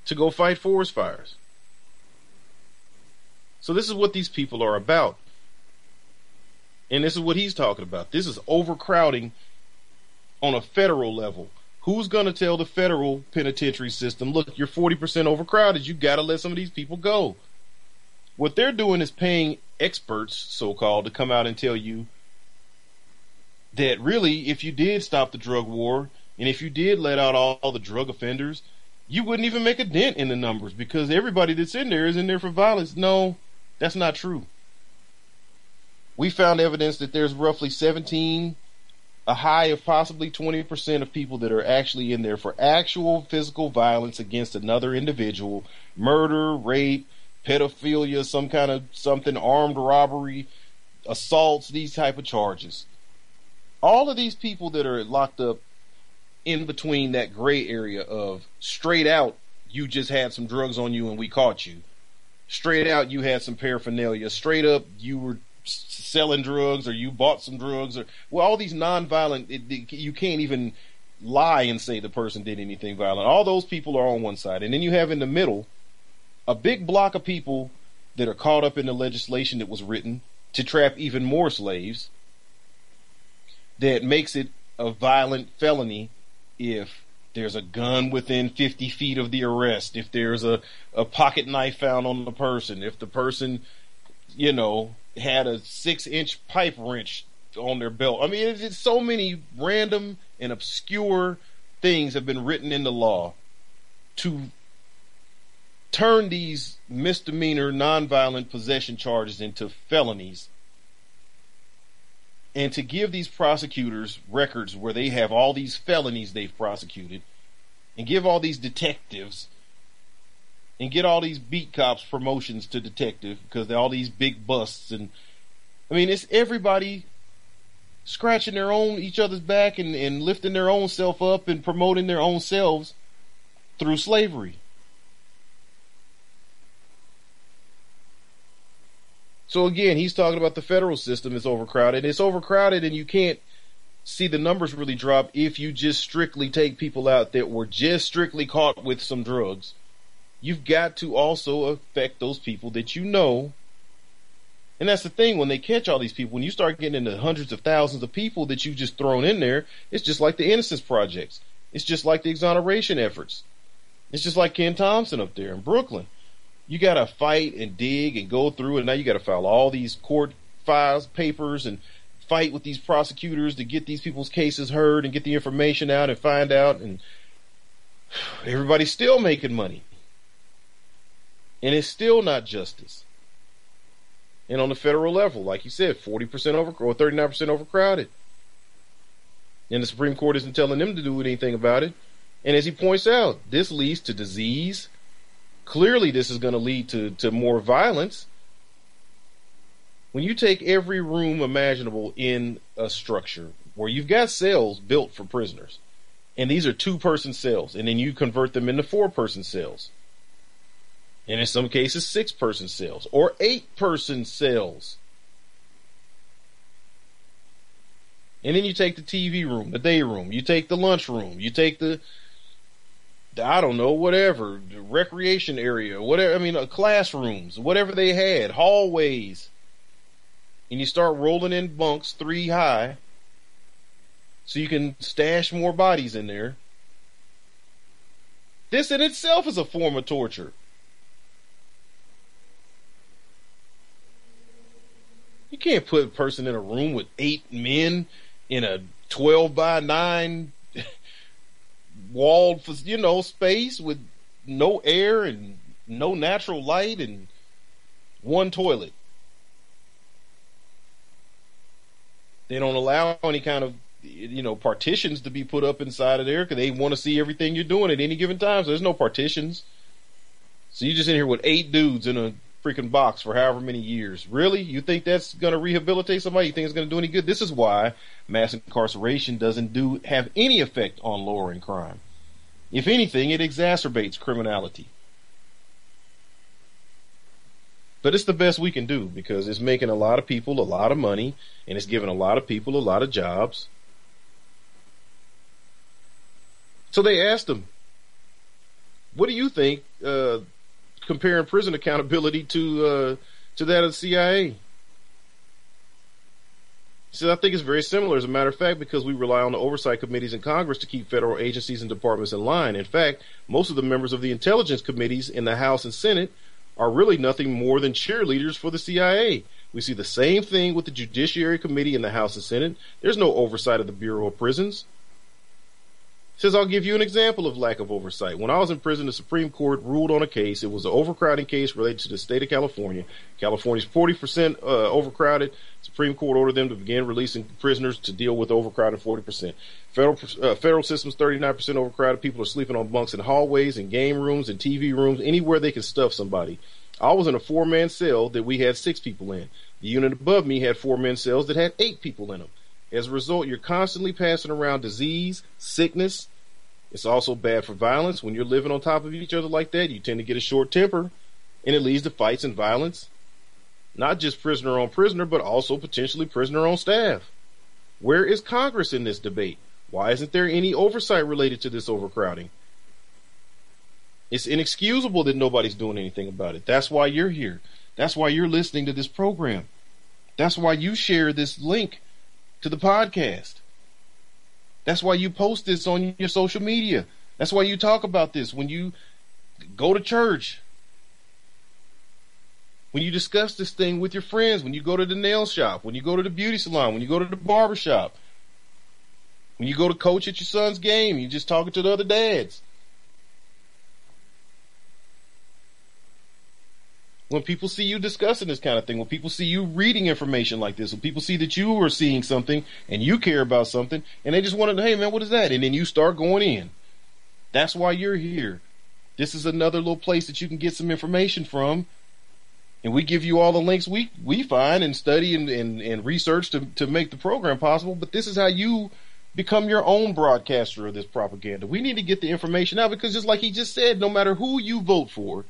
to go fight forest fires. So this is what these people are about. And this is what he's talking about. This is overcrowding on a federal level. Who's going to tell the federal penitentiary system, look, you're 40% overcrowded. You got to let some of these people go. What they're doing is paying experts, so called, to come out and tell you that really, if you did stop the drug war and if you did let out all, all the drug offenders, you wouldn't even make a dent in the numbers because everybody that's in there is in there for violence. No, that's not true. We found evidence that there's roughly 17 a high of possibly 20% of people that are actually in there for actual physical violence against another individual, murder, rape, pedophilia, some kind of something, armed robbery, assaults, these type of charges. All of these people that are locked up in between that gray area of straight out, you just had some drugs on you and we caught you. Straight out, you had some paraphernalia. Straight up, you were selling drugs or you bought some drugs or well all these nonviolent it, it, you can't even lie and say the person did anything violent. All those people are on one side. And then you have in the middle a big block of people that are caught up in the legislation that was written to trap even more slaves that makes it a violent felony if there's a gun within 50 feet of the arrest, if there's a, a pocket knife found on the person, if the person, you know, had a six inch pipe wrench on their belt. I mean, it's, it's so many random and obscure things have been written in the law to turn these misdemeanor nonviolent possession charges into felonies and to give these prosecutors records where they have all these felonies they've prosecuted and give all these detectives and get all these beat cops promotions to detective because they're all these big busts and I mean it's everybody scratching their own each other's back and, and lifting their own self up and promoting their own selves through slavery. So again, he's talking about the federal system is overcrowded. It's overcrowded and you can't see the numbers really drop if you just strictly take people out that were just strictly caught with some drugs you've got to also affect those people that you know. And that's the thing when they catch all these people, when you start getting into hundreds of thousands of people that you've just thrown in there, it's just like the Innocence Projects. It's just like the exoneration efforts. It's just like Ken Thompson up there in Brooklyn. You got to fight and dig and go through, and now you got to file all these court files, papers, and fight with these prosecutors to get these people's cases heard and get the information out and find out. And everybody's still making money. And it's still not justice. And on the federal level, like you said, 40% over or 39% overcrowded. And the Supreme Court isn't telling them to do anything about it. And as he points out, this leads to disease. Clearly, this is going to lead to, to more violence. When you take every room imaginable in a structure where you've got cells built for prisoners, and these are two person cells, and then you convert them into four person cells, and in some cases, six person cells or eight person cells. And then you take the TV room, the day room, you take the lunch room, you take the, I don't know, whatever, recreation area, whatever, I mean, uh, classrooms, whatever they had, hallways. And you start rolling in bunks three high so you can stash more bodies in there. This in itself is a form of torture. You can't put a person in a room with eight men in a 12 by 9 walled, you know, space with no air and no natural light and one toilet. They don't allow any kind of, you know, partitions to be put up inside of there because they want to see everything you're doing at any given time. So there's no partitions. So you're just in here with eight dudes in a freaking box for however many years. Really? You think that's going to rehabilitate somebody? You think it's going to do any good? This is why mass incarceration doesn't do have any effect on lowering crime. If anything, it exacerbates criminality. But it's the best we can do because it's making a lot of people a lot of money and it's giving a lot of people a lot of jobs. So they asked him, what do you think uh, comparing prison accountability to uh, to that of the CIA. Said, I think it's very similar, as a matter of fact, because we rely on the oversight committees in Congress to keep federal agencies and departments in line. In fact, most of the members of the intelligence committees in the House and Senate are really nothing more than cheerleaders for the CIA. We see the same thing with the Judiciary Committee in the House and Senate. There's no oversight of the Bureau of Prisons says, I'll give you an example of lack of oversight. When I was in prison, the Supreme Court ruled on a case. It was an overcrowding case related to the state of California. California's 40% uh, overcrowded. Supreme Court ordered them to begin releasing prisoners to deal with overcrowding 40%. Federal, uh, federal system's 39% overcrowded. People are sleeping on bunks in hallways and game rooms and TV rooms, anywhere they can stuff somebody. I was in a four man cell that we had six people in. The unit above me had four man cells that had eight people in them. As a result, you're constantly passing around disease, sickness. It's also bad for violence. When you're living on top of each other like that, you tend to get a short temper, and it leads to fights and violence. Not just prisoner on prisoner, but also potentially prisoner on staff. Where is Congress in this debate? Why isn't there any oversight related to this overcrowding? It's inexcusable that nobody's doing anything about it. That's why you're here. That's why you're listening to this program. That's why you share this link to the podcast. That's why you post this on your social media. That's why you talk about this when you go to church. When you discuss this thing with your friends, when you go to the nail shop, when you go to the beauty salon, when you go to the barber shop, when you go to coach at your son's game, you're just talking to the other dads. When people see you discussing this kind of thing, when people see you reading information like this, when people see that you are seeing something and you care about something and they just want to, hey man, what is that? And then you start going in. That's why you're here. This is another little place that you can get some information from. And we give you all the links we, we find and study and, and, and research to, to make the program possible. But this is how you become your own broadcaster of this propaganda. We need to get the information out because just like he just said, no matter who you vote for,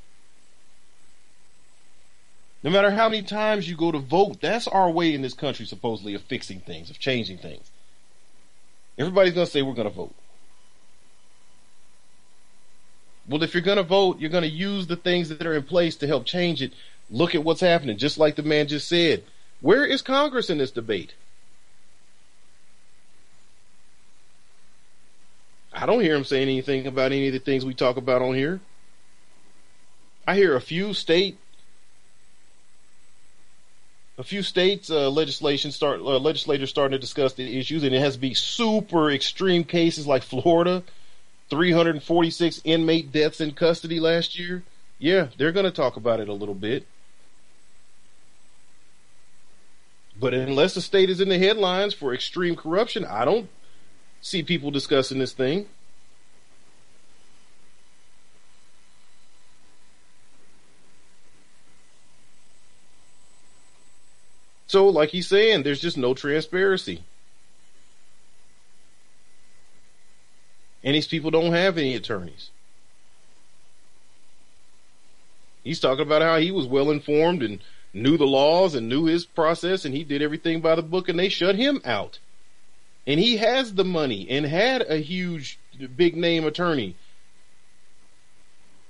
no matter how many times you go to vote, that's our way in this country, supposedly, of fixing things, of changing things. Everybody's going to say we're going to vote. Well, if you're going to vote, you're going to use the things that are in place to help change it. Look at what's happening, just like the man just said. Where is Congress in this debate? I don't hear him saying anything about any of the things we talk about on here. I hear a few state a few states uh, legislation start uh, legislators starting to discuss the issues, and it has to be super extreme cases like Florida, 346 inmate deaths in custody last year. Yeah, they're going to talk about it a little bit. But unless the state is in the headlines for extreme corruption, I don't see people discussing this thing. So, like he's saying, there's just no transparency. And these people don't have any attorneys. He's talking about how he was well informed and knew the laws and knew his process and he did everything by the book and they shut him out. And he has the money and had a huge big name attorney.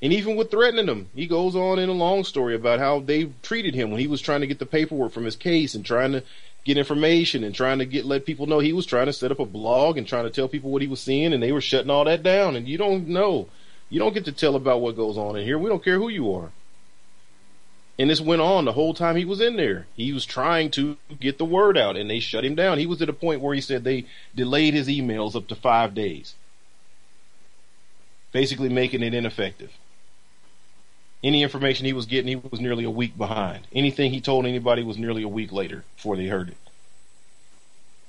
And even with threatening him, he goes on in a long story about how they treated him when he was trying to get the paperwork from his case and trying to get information and trying to get let people know he was trying to set up a blog and trying to tell people what he was seeing and they were shutting all that down and you don't know. You don't get to tell about what goes on in here. We don't care who you are. And this went on the whole time he was in there. He was trying to get the word out and they shut him down. He was at a point where he said they delayed his emails up to five days. Basically making it ineffective. Any information he was getting, he was nearly a week behind. Anything he told anybody was nearly a week later before they heard it.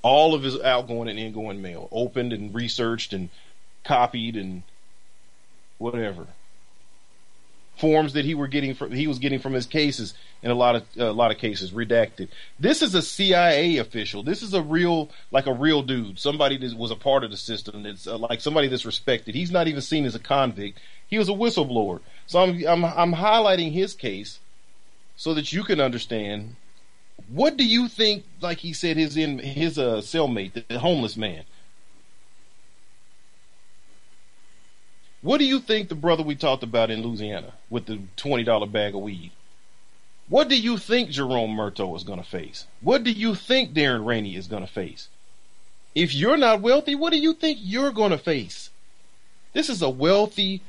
All of his outgoing and ingoing mail opened and researched and copied and whatever forms that he were getting from he was getting from his cases in a lot of uh, a lot of cases redacted. This is a CIA official. This is a real like a real dude. Somebody that was a part of the system. That's uh, like somebody that's respected. He's not even seen as a convict. He was a whistleblower. So I'm I'm I'm highlighting his case so that you can understand what do you think like he said his in his uh cellmate the homeless man What do you think the brother we talked about in Louisiana with the $20 bag of weed? What do you think Jerome Murdough is going to face? What do you think Darren Rainey is going to face? If you're not wealthy, what do you think you're going to face? This is a wealthy,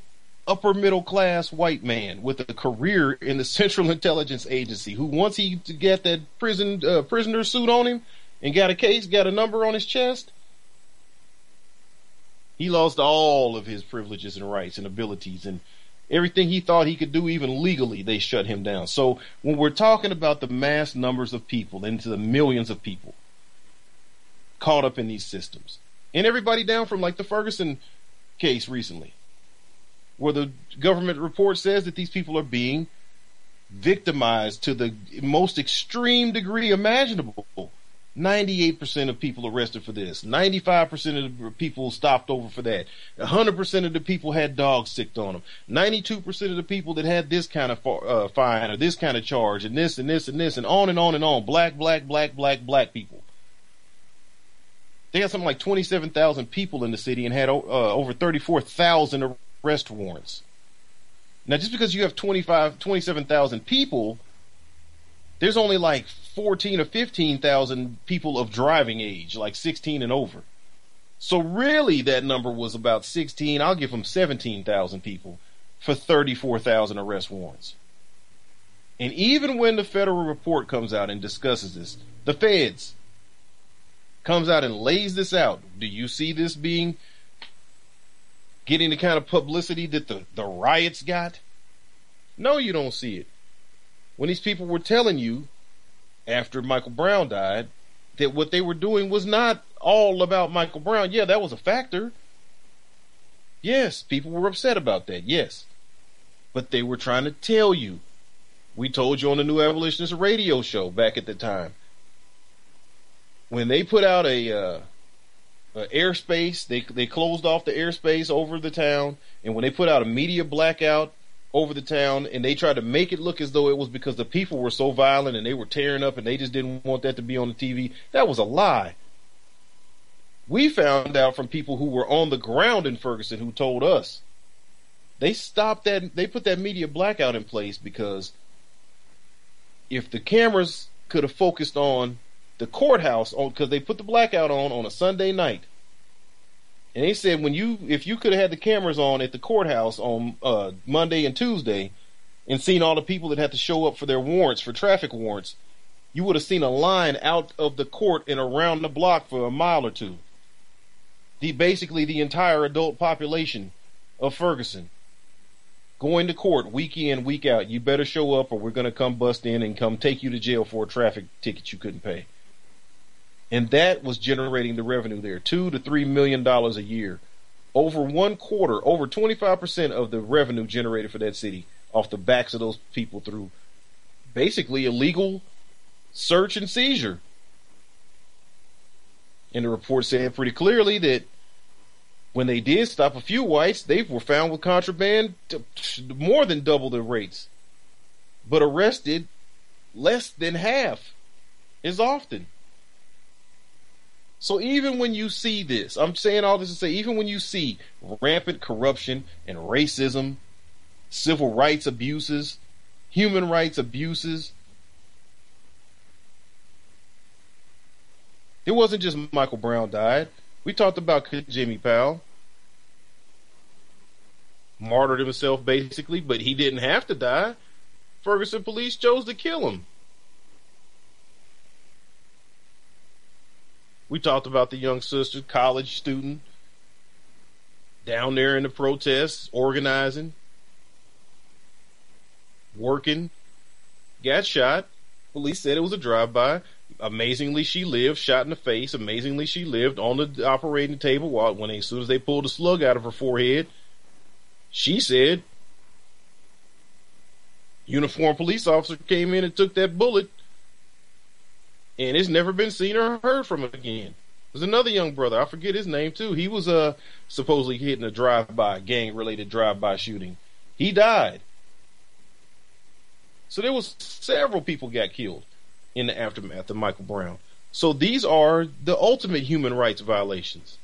upper middle class white man with a career in the Central Intelligence Agency who once he got that prison uh, prisoner suit on him and got a case, got a number on his chest, he lost all of his privileges and rights and abilities and everything he thought he could do even legally they shut him down. So when we're talking about the mass numbers of people into the millions of people caught up in these systems and everybody down from like the ferguson case recently where the government report says that these people are being victimized to the most extreme degree imaginable 98% of people arrested for this. 95% of the people stopped over for that. 100% of the people had dogs sicked on them. 92% of the people that had this kind of uh, fine or this kind of charge and this and this and this and on and on and on. Black, black, black, black, black people. They had something like 27,000 people in the city and had uh, over 34,000 arrest warrants. Now, just because you have 25, 27,000 people there's only like 14 or 15,000 people of driving age, like 16 and over. So really that number was about 16. I'll give them 17,000 people for 34,000 arrest warrants. And even when the federal report comes out and discusses this, the feds comes out and lays this out. Do you see this being getting the kind of publicity that the, the riots got? No, you don't see it when these people were telling you after Michael Brown died that what they were doing was not all about Michael Brown. Yeah, that was a factor. Yes, people were upset about that. Yes. But they were trying to tell you. We told you on the New Abolitionist radio show back at the time. When they put out a, uh, a airspace, they they closed off the airspace over the town, and when they put out a media blackout over the town and they tried to make it look as though it was because the people were so violent and they were tearing up and they just didn't want that to be on the TV. That was a lie. We found out from people who were on the ground in Ferguson who told us they stopped that, they put that media blackout in place because if the cameras could have focused on the courthouse on, cause they put the blackout on on a Sunday night and they said when you if you could have had the cameras on at the courthouse on uh, Monday and Tuesday and seen all the people that had to show up for their warrants for traffic warrants, you would have seen a line out of the court and around the block for a mile or two. The basically the entire adult population of Ferguson going to court week in, week out. You better show up or we're going to come bust in and come take you to jail for a traffic ticket you couldn't pay and that was generating the revenue there, two to three million dollars a year. Over one quarter, over 25% of the revenue generated for that city off the backs of those people through basically illegal search and seizure. And the report said pretty clearly that when they did stop a few whites, they were found with contraband more than double the rates, but arrested less than half as often. So even when you see this, I'm saying all this to say, even when you see rampant corruption and racism, civil rights abuses, human rights abuses, it wasn't just Michael Brown died. We talked about Jimmy Powell. Martyred himself basically, but he didn't have to die. Ferguson police chose to kill him. We talked about the young sister, college student, down there in the protests, organizing, working, got shot. Police said it was a drive-by. Amazingly, she lived. Shot in the face. Amazingly, she lived on the operating table while when as soon as they pulled the slug out of her forehead. She said, uniformed police officer came in and took that bullet, and it's never been seen or heard from again. There's another young brother. I forget his name too. He was uh supposedly hitting a drive-by gang-related drive-by shooting. He died. So there was several people got killed in the aftermath of Michael Brown. So these are the ultimate human rights violations.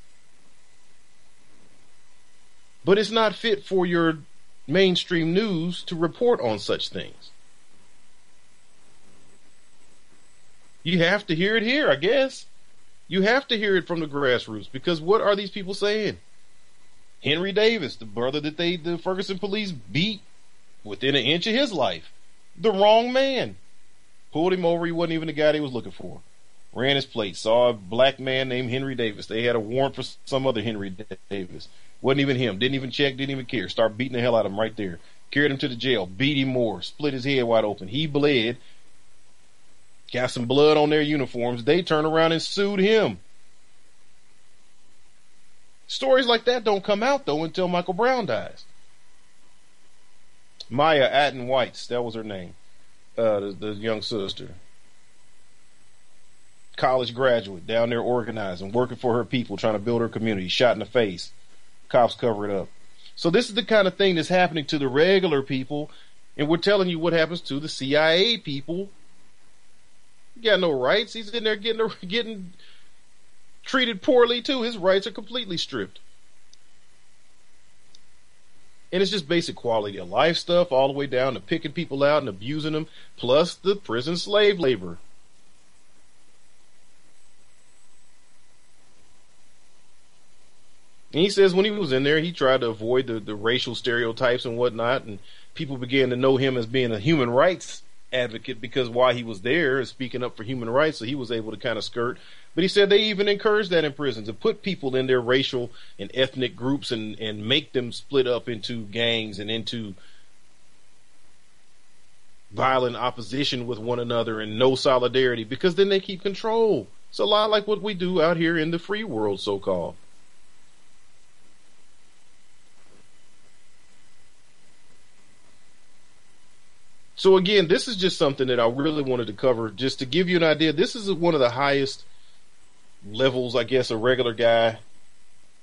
But it's not fit for your mainstream news to report on such things. You have to hear it here, I guess. You have to hear it from the grassroots because what are these people saying? Henry Davis, the brother that they the Ferguson police beat within an inch of his life. The wrong man. Pulled him over, he wasn't even the guy they was looking for. Ran his plate, saw a black man named Henry Davis. They had a warrant for some other Henry Davis. Wasn't even him. Didn't even check, didn't even care. Start beating the hell out of him right there. Carried him to the jail, beat him more, split his head wide open. He bled, got some blood on their uniforms. They turned around and sued him. Stories like that don't come out though until Michael Brown dies. Mya Aaten-Whites, that was her name. Uh, the, the young sister. College graduate down there organizing, working for her people, trying to build her community, shot in the face cops cover it up. So this is the kind of thing that's happening to the regular people, and we're telling you what happens to the CIA people. He got no rights. He's in there getting getting treated poorly too. His rights are completely stripped. And it's just basic quality of life stuff all the way down to picking people out and abusing them, plus the prison slave labor. And he says when he was in there, he tried to avoid the, the racial stereotypes and whatnot, and people began to know him as being a human rights advocate because while he was there speaking up for human rights, so he was able to kind of skirt. But he said they even encourage that in prison to put people in their racial and ethnic groups and, and make them split up into gangs and into violent opposition with one another and no solidarity because then they keep control. It's a lot like what we do out here in the free world, so called. So again, this is just something that I really wanted to cover just to give you an idea. This is one of the highest levels, I guess, a regular guy,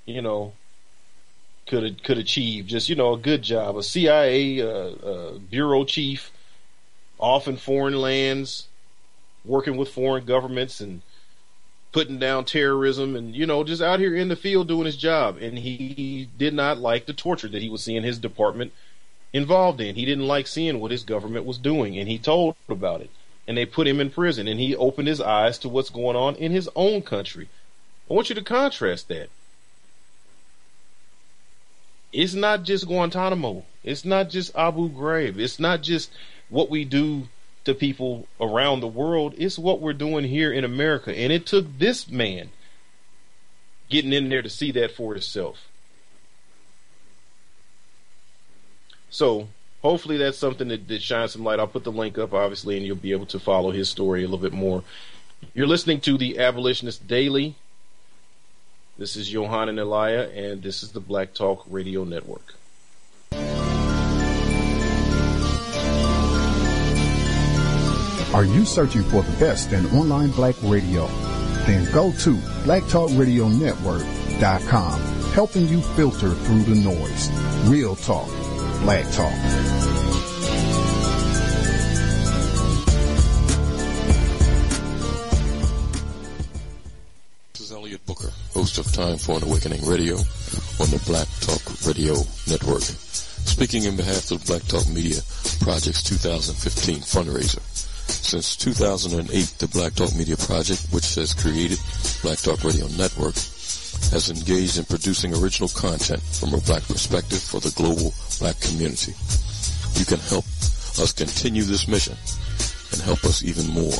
you know, could could achieve. Just you know, a good job, a CIA uh, uh, bureau chief, off in foreign lands, working with foreign governments and putting down terrorism, and you know, just out here in the field doing his job. And he did not like the torture that he was seeing his department involved in. He didn't like seeing what his government was doing, and he told about it. And they put him in prison, and he opened his eyes to what's going on in his own country. I want you to contrast that. It's not just Guantanamo. It's not just Abu Ghraib. It's not just what we do to people around the world. It's what we're doing here in America. And it took this man getting in there to see that for himself. So hopefully that's something that, that shines some light. I'll put the link up, obviously, and you'll be able to follow his story a little bit more. You're listening to the Abolitionist Daily. This is Johanna Elia, and this is the Black Talk Radio Network. Are you searching for the best in online black radio? Then go to blacktalkradionetwork.com, helping you filter through the noise. Real talk, black talk. This is Elliot Booker, host of Time for an Awakening Radio on the Black Talk Radio Network. Speaking in behalf of the Black Talk Media Project's 2015 fundraiser. Since 2008, the Black Talk Media Project, which has created Black Talk Radio Network, has engaged in producing original content from a black perspective for the global black community. You can help us continue this mission and help us even more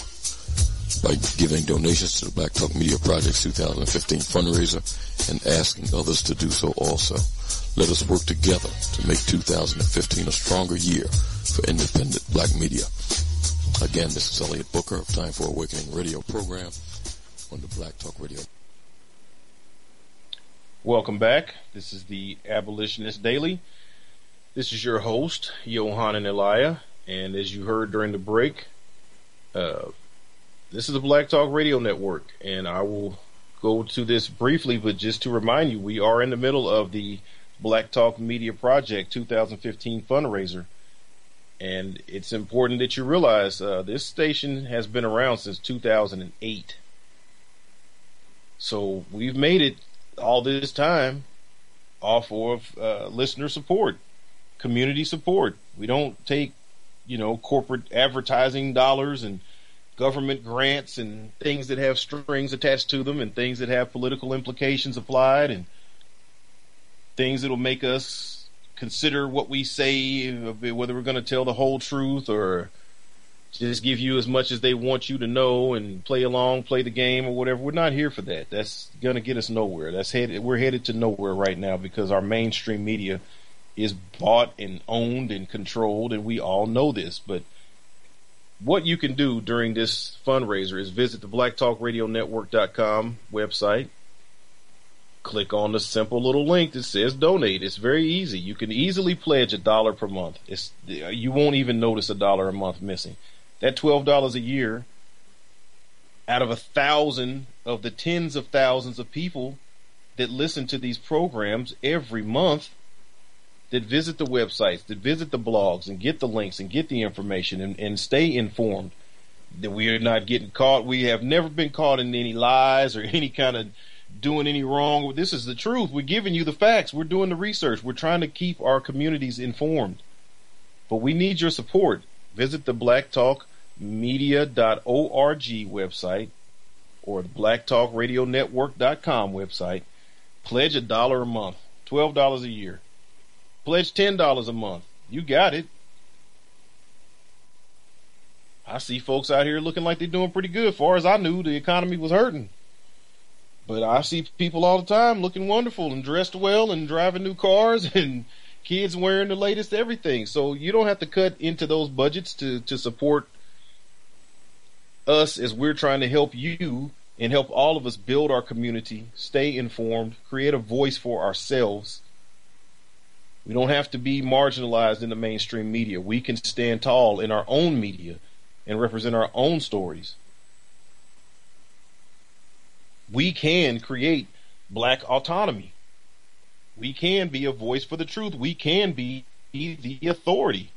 by giving donations to the Black Talk Media Project's 2015 fundraiser and asking others to do so also. Let us work together to make 2015 a stronger year for independent black media. Again, this is Elliot Booker of Time for Awakening radio program on the Black Talk Radio. Welcome back. This is the Abolitionist Daily. This is your host, Johanna Elia, and as you heard during the break, uh, this is the Black Talk Radio Network, and I will go to this briefly, but just to remind you, we are in the middle of the Black Talk Media Project 2015 fundraiser. And it's important that you realize uh, this station has been around since 2008. So we've made it all this time off of uh, listener support, community support. We don't take, you know, corporate advertising dollars and government grants and things that have strings attached to them and things that have political implications applied and things that'll make us consider what we say, whether we're going to tell the whole truth or just give you as much as they want you to know and play along, play the game or whatever. We're not here for that. That's going to get us nowhere. That's headed. We're headed to nowhere right now because our mainstream media is bought and owned and controlled, and we all know this. But what you can do during this fundraiser is visit the blacktalkradionetwork.com website click on the simple little link that says donate. It's very easy. You can easily pledge a dollar per month. It's you won't even notice a dollar a month missing. That twelve dollars a year out of a thousand of the tens of thousands of people that listen to these programs every month that visit the websites, that visit the blogs and get the links and get the information and, and stay informed that we are not getting caught. We have never been caught in any lies or any kind of doing any wrong. This is the truth. We're giving you the facts. We're doing the research. We're trying to keep our communities informed. But we need your support. Visit the blacktalkmedia.org website or the blacktalkradionetwork.com website. Pledge a dollar a month, $12 a year. Pledge $10 a month. You got it. I see folks out here looking like they're doing pretty good. Far as I knew, the economy was hurting. But I see people all the time looking wonderful and dressed well and driving new cars and kids wearing the latest everything. So you don't have to cut into those budgets to, to support us as we're trying to help you and help all of us build our community, stay informed, create a voice for ourselves. We don't have to be marginalized in the mainstream media. We can stand tall in our own media and represent our own stories we can create black autonomy. We can be a voice for the truth. We can be the authority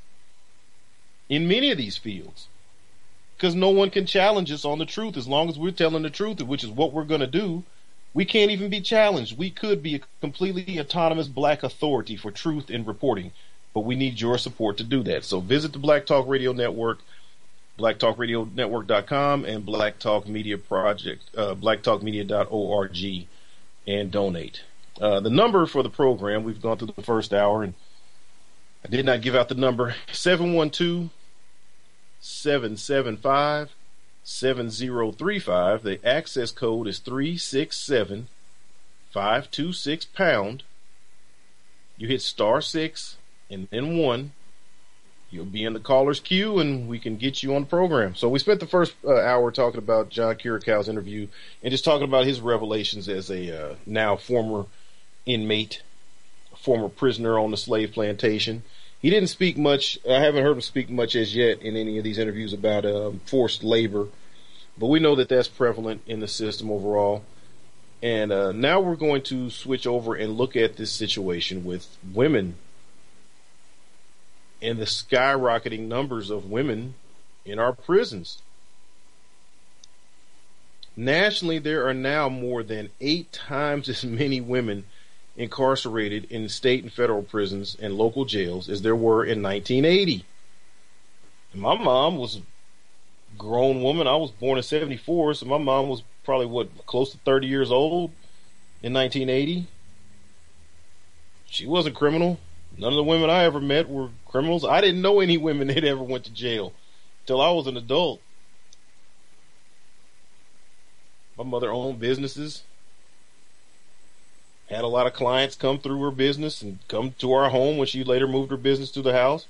in many of these fields. Because no one can challenge us on the truth as long as we're telling the truth, which is what we're going to do. We can't even be challenged. We could be a completely autonomous black authority for truth and reporting, but we need your support to do that. So visit the Black Talk Radio Network blacktalkradionetwork.com and Black Talk Media Project, uh, blacktalkmedia.org, and donate. Uh, the number for the program, we've gone through the first hour, and I did not give out the number 712 775 7035. The access code is 367 526 pound. You hit star 6 and then 1 you'll be in the caller's queue and we can get you on the program. So we spent the first uh, hour talking about John Kiriakou's interview and just talking about his revelations as a uh, now former inmate, former prisoner on the slave plantation, he didn't speak much. I haven't heard him speak much as yet in any of these interviews about um, forced labor, but we know that that's prevalent in the system overall. And uh, now we're going to switch over and look at this situation with women and the skyrocketing numbers of women in our prisons. Nationally, there are now more than eight times as many women incarcerated in state and federal prisons and local jails as there were in 1980. my mom was a grown woman. I was born in 74, so my mom was probably what close to 30 years old in 1980. She wasn't criminal. None of the women I ever met were criminals. I didn't know any women that ever went to jail till I was an adult. My mother owned businesses had a lot of clients come through her business and come to our home when she later moved her business to the house.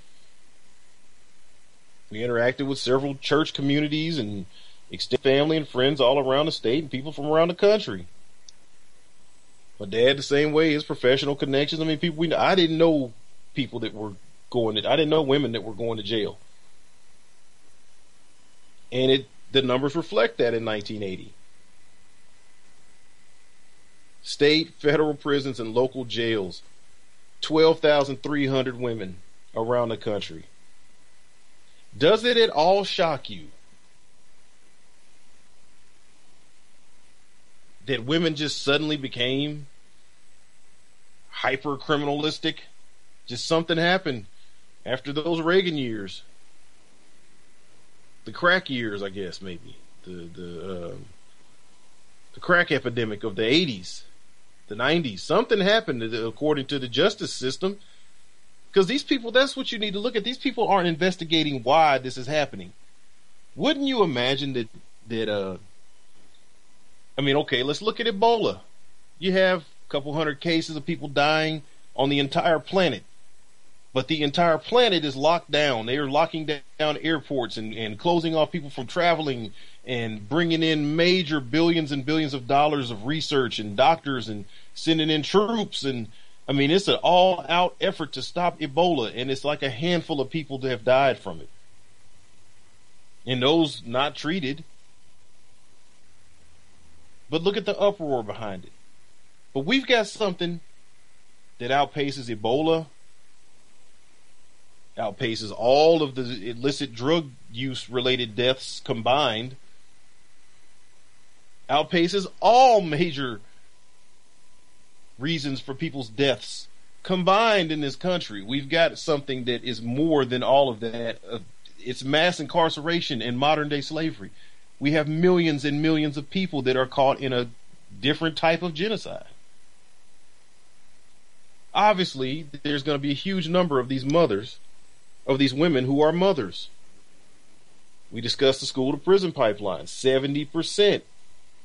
We interacted with several church communities and extended family and friends all around the state and people from around the country. My dad, the same way, his professional connections. I mean, people we I didn't know people that were going to, I didn't know women that were going to jail. And it, the numbers reflect that in 1980 state, federal prisons, and local jails. 12,300 women around the country. Does it at all shock you that women just suddenly became hyper criminalistic? Just something happened after those Reagan years, the crack years, I guess maybe the the uh, the crack epidemic of the 80s the 90s. Something happened according to the justice system. Because these people, that's what you need to look at. These people aren't investigating why this is happening. Wouldn't you imagine that, that, uh, I mean, okay, let's look at Ebola. You have a couple hundred cases of people dying on the entire planet. But the entire planet is locked down. They are locking down airports and, and closing off people from traveling and bringing in major billions and billions of dollars of research and doctors and sending in troops and I mean it's an all out effort to stop Ebola and it's like a handful of people that have died from it. And those not treated. But look at the uproar behind it. But we've got something that outpaces Ebola, outpaces all of the illicit drug use related deaths combined, outpaces all major reasons for people's deaths combined in this country. We've got something that is more than all of that. Uh, it's mass incarceration and modern day slavery. We have millions and millions of people that are caught in a different type of genocide. Obviously, there's going to be a huge number of these mothers, of these women who are mothers. We discussed the school to prison pipeline. 70%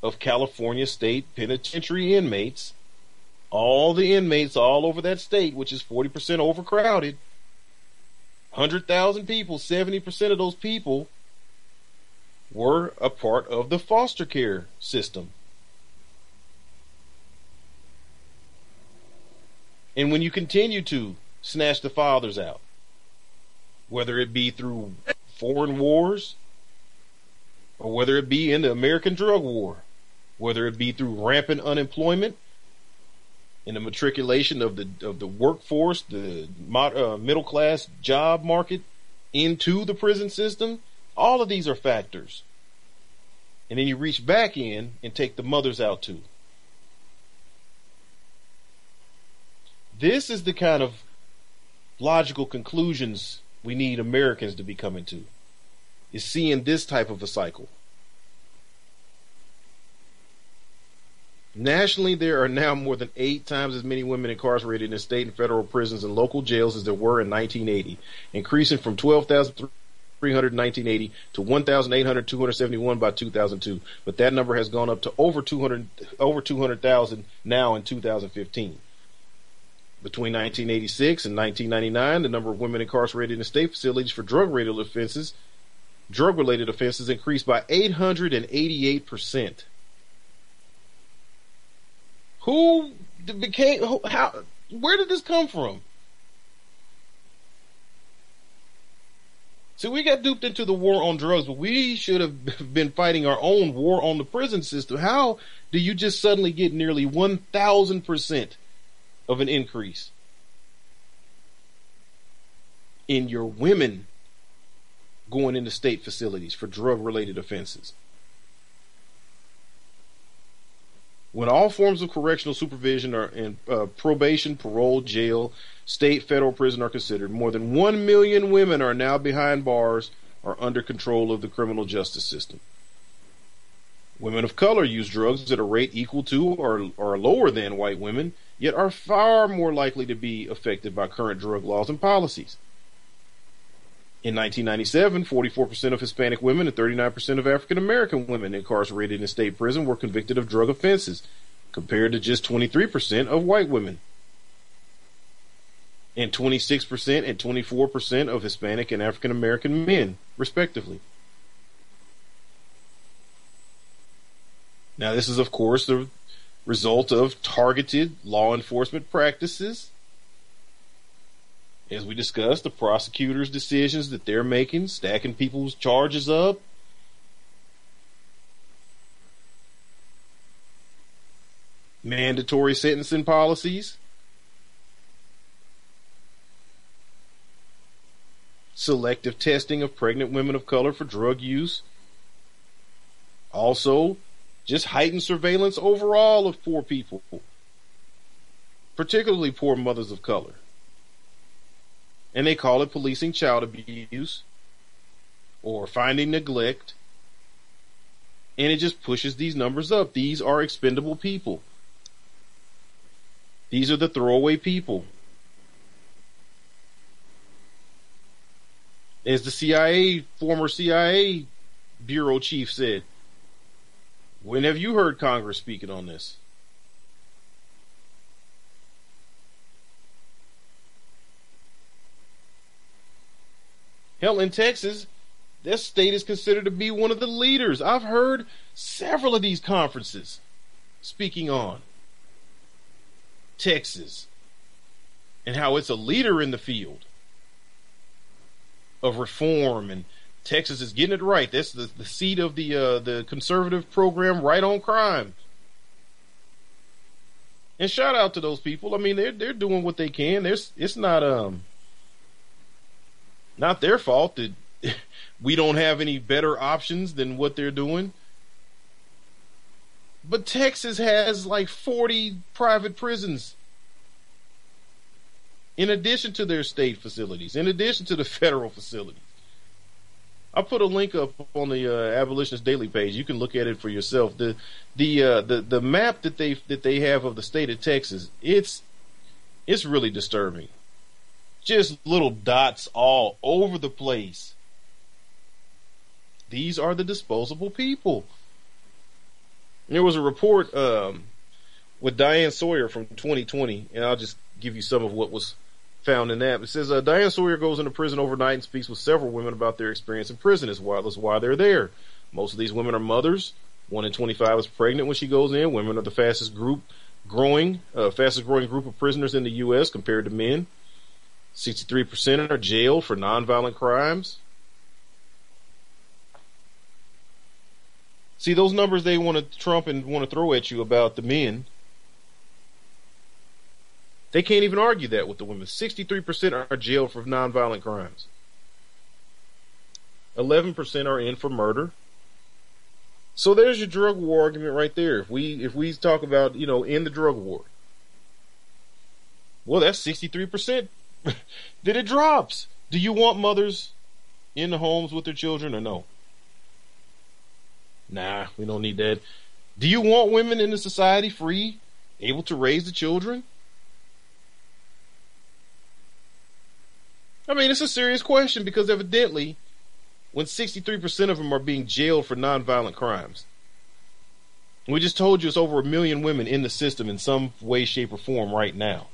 of California state penitentiary inmates, all the inmates all over that state, which is 40% overcrowded, 100,000 people, 70% of those people were a part of the foster care system. And when you continue to snatch the fathers out, whether it be through foreign wars or whether it be in the American drug war, whether it be through rampant unemployment and the matriculation of the of the workforce, the uh, middle class job market into the prison system. All of these are factors. And then you reach back in and take the mothers out too. This is the kind of logical conclusions we need Americans to be coming to. Is seeing this type of a cycle. Nationally, there are now more than eight times as many women incarcerated in state and federal prisons and local jails as there were in 1980, increasing from 12,300 in 1980 to 1,800, 271 by 2002. But that number has gone up to over 200, over 200,000 now in 2015. Between 1986 and 1999, the number of women incarcerated in state facilities for drug-related offenses, drug-related offenses increased by 888 percent. Who became how? Where did this come from? See, we got duped into the war on drugs, but we should have been fighting our own war on the prison system. How do you just suddenly get nearly 1,000% of an increase in your women going into state facilities for drug related offenses? When all forms of correctional supervision are in uh, probation, parole, jail, state, federal prison are considered, more than 1 million women are now behind bars or under control of the criminal justice system. Women of color use drugs at a rate equal to or, or lower than white women, yet are far more likely to be affected by current drug laws and policies. In 1997, 44% of Hispanic women and 39% of African American women incarcerated in state prison were convicted of drug offenses, compared to just 23% of white women and 26% and 24% of Hispanic and African American men, respectively. Now, this is, of course, the result of targeted law enforcement practices. As we discussed, the prosecutor's decisions that they're making, stacking people's charges up. Mandatory sentencing policies. selective testing of pregnant women of color for drug use. Also, just heightened surveillance overall of poor people, particularly poor mothers of color. And they call it policing child abuse or finding neglect. And it just pushes these numbers up. These are expendable people. These are the throwaway people. As the CIA, former CIA bureau chief said, when have you heard Congress speaking on this? Hell, in Texas, this state is considered to be one of the leaders. I've heard several of these conferences speaking on Texas and how it's a leader in the field of reform and Texas is getting it right. That's the, the seat of the uh, the conservative program right on crime. And shout out to those people. I mean, they're they're doing what they can. There's it's not um not their fault that we don't have any better options than what they're doing. But Texas has like 40 private prisons in addition to their state facilities, in addition to the federal facilities. I'll put a link up on the uh, Abolitionist Daily page. You can look at it for yourself. The the uh, the the map that they that they have of the state of Texas, it's it's really disturbing. Just little dots all over the place. These are the disposable people. There was a report um, with Diane Sawyer from 2020, and I'll just give you some of what was found in that. It says uh, Diane Sawyer goes into prison overnight and speaks with several women about their experience in prison as well as why they're there. Most of these women are mothers. One in 25 is pregnant when she goes in. Women are the fastest group growing, uh, fastest growing group of prisoners in the U.S. compared to men. 63% are jailed for nonviolent crimes. See, those numbers they want to trump and want to throw at you about the men they can't even argue that with the women. 63% are jailed for nonviolent crimes. 11% are in for murder. So there's your drug war argument right there. If we if we talk about, you know, in the drug war. Well, that's 63%. then it drops. Do you want mothers in the homes with their children or no? Nah, we don't need that. Do you want women in the society free, able to raise the children? I mean, it's a serious question because evidently, when 63% of them are being jailed for nonviolent crimes, we just told you it's over a million women in the system in some way, shape, or form right now.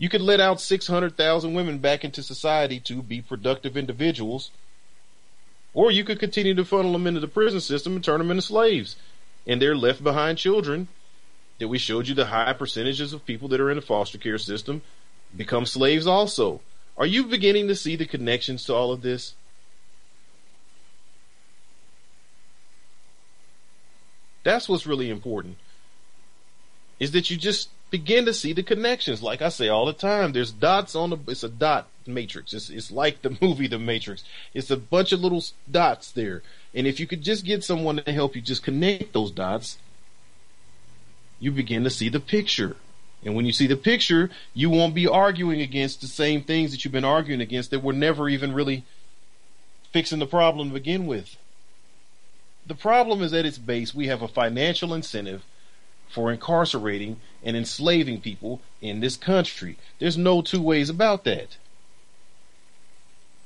You could let out 600,000 women back into society to be productive individuals, or you could continue to funnel them into the prison system and turn them into slaves. And they're left behind children that we showed you the high percentages of people that are in the foster care system become slaves also. Are you beginning to see the connections to all of this? That's what's really important. Is that you just begin to see the connections. Like I say all the time, there's dots on the, it's a dot matrix. It's, it's like the movie The Matrix. It's a bunch of little dots there. And if you could just get someone to help you just connect those dots, you begin to see the picture. And when you see the picture, you won't be arguing against the same things that you've been arguing against that were never even really fixing the problem to begin with. The problem is at its base, we have a financial incentive for incarcerating and enslaving people in this country. There's no two ways about that.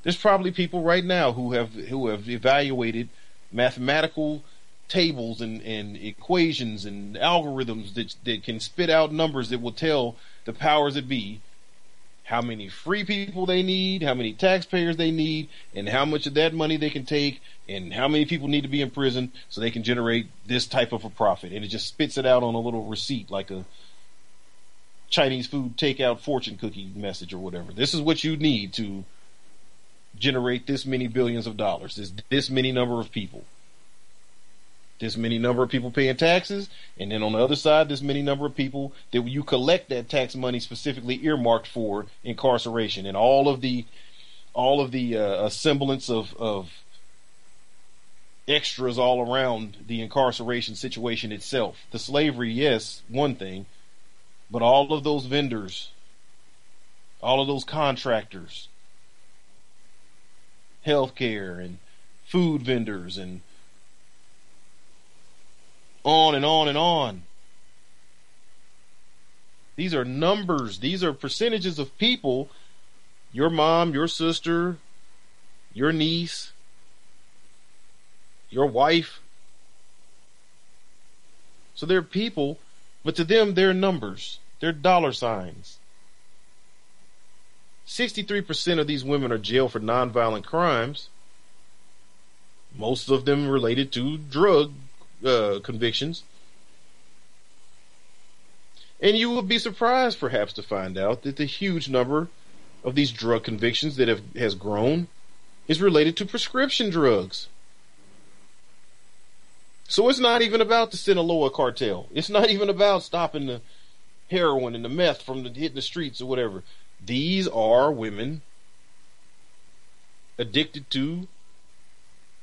There's probably people right now who have who have evaluated mathematical tables and, and equations and algorithms that that can spit out numbers that will tell the powers that be how many free people they need, how many taxpayers they need, and how much of that money they can take, and how many people need to be in prison so they can generate this type of a profit. And it just spits it out on a little receipt like a Chinese food takeout fortune cookie message or whatever. This is what you need to generate this many billions of dollars, this this many number of people this many number of people paying taxes, and then on the other side, this many number of people that you collect that tax money specifically earmarked for incarceration, and all of the all of the uh, semblance of of extras all around the incarceration situation itself. The slavery, yes, one thing, but all of those vendors, all of those contractors, healthcare and food vendors and on and on and on. These are numbers. These are percentages of people. Your mom, your sister, your niece, your wife. So they're people, but to them, they're numbers. They're dollar signs. 63% of these women are jailed for nonviolent crimes. Most of them related to drug uh, convictions. And you will be surprised, perhaps, to find out that the huge number of these drug convictions that have has grown is related to prescription drugs. So it's not even about the Sinaloa cartel. It's not even about stopping the heroin and the meth from the, hitting the streets or whatever. These are women addicted to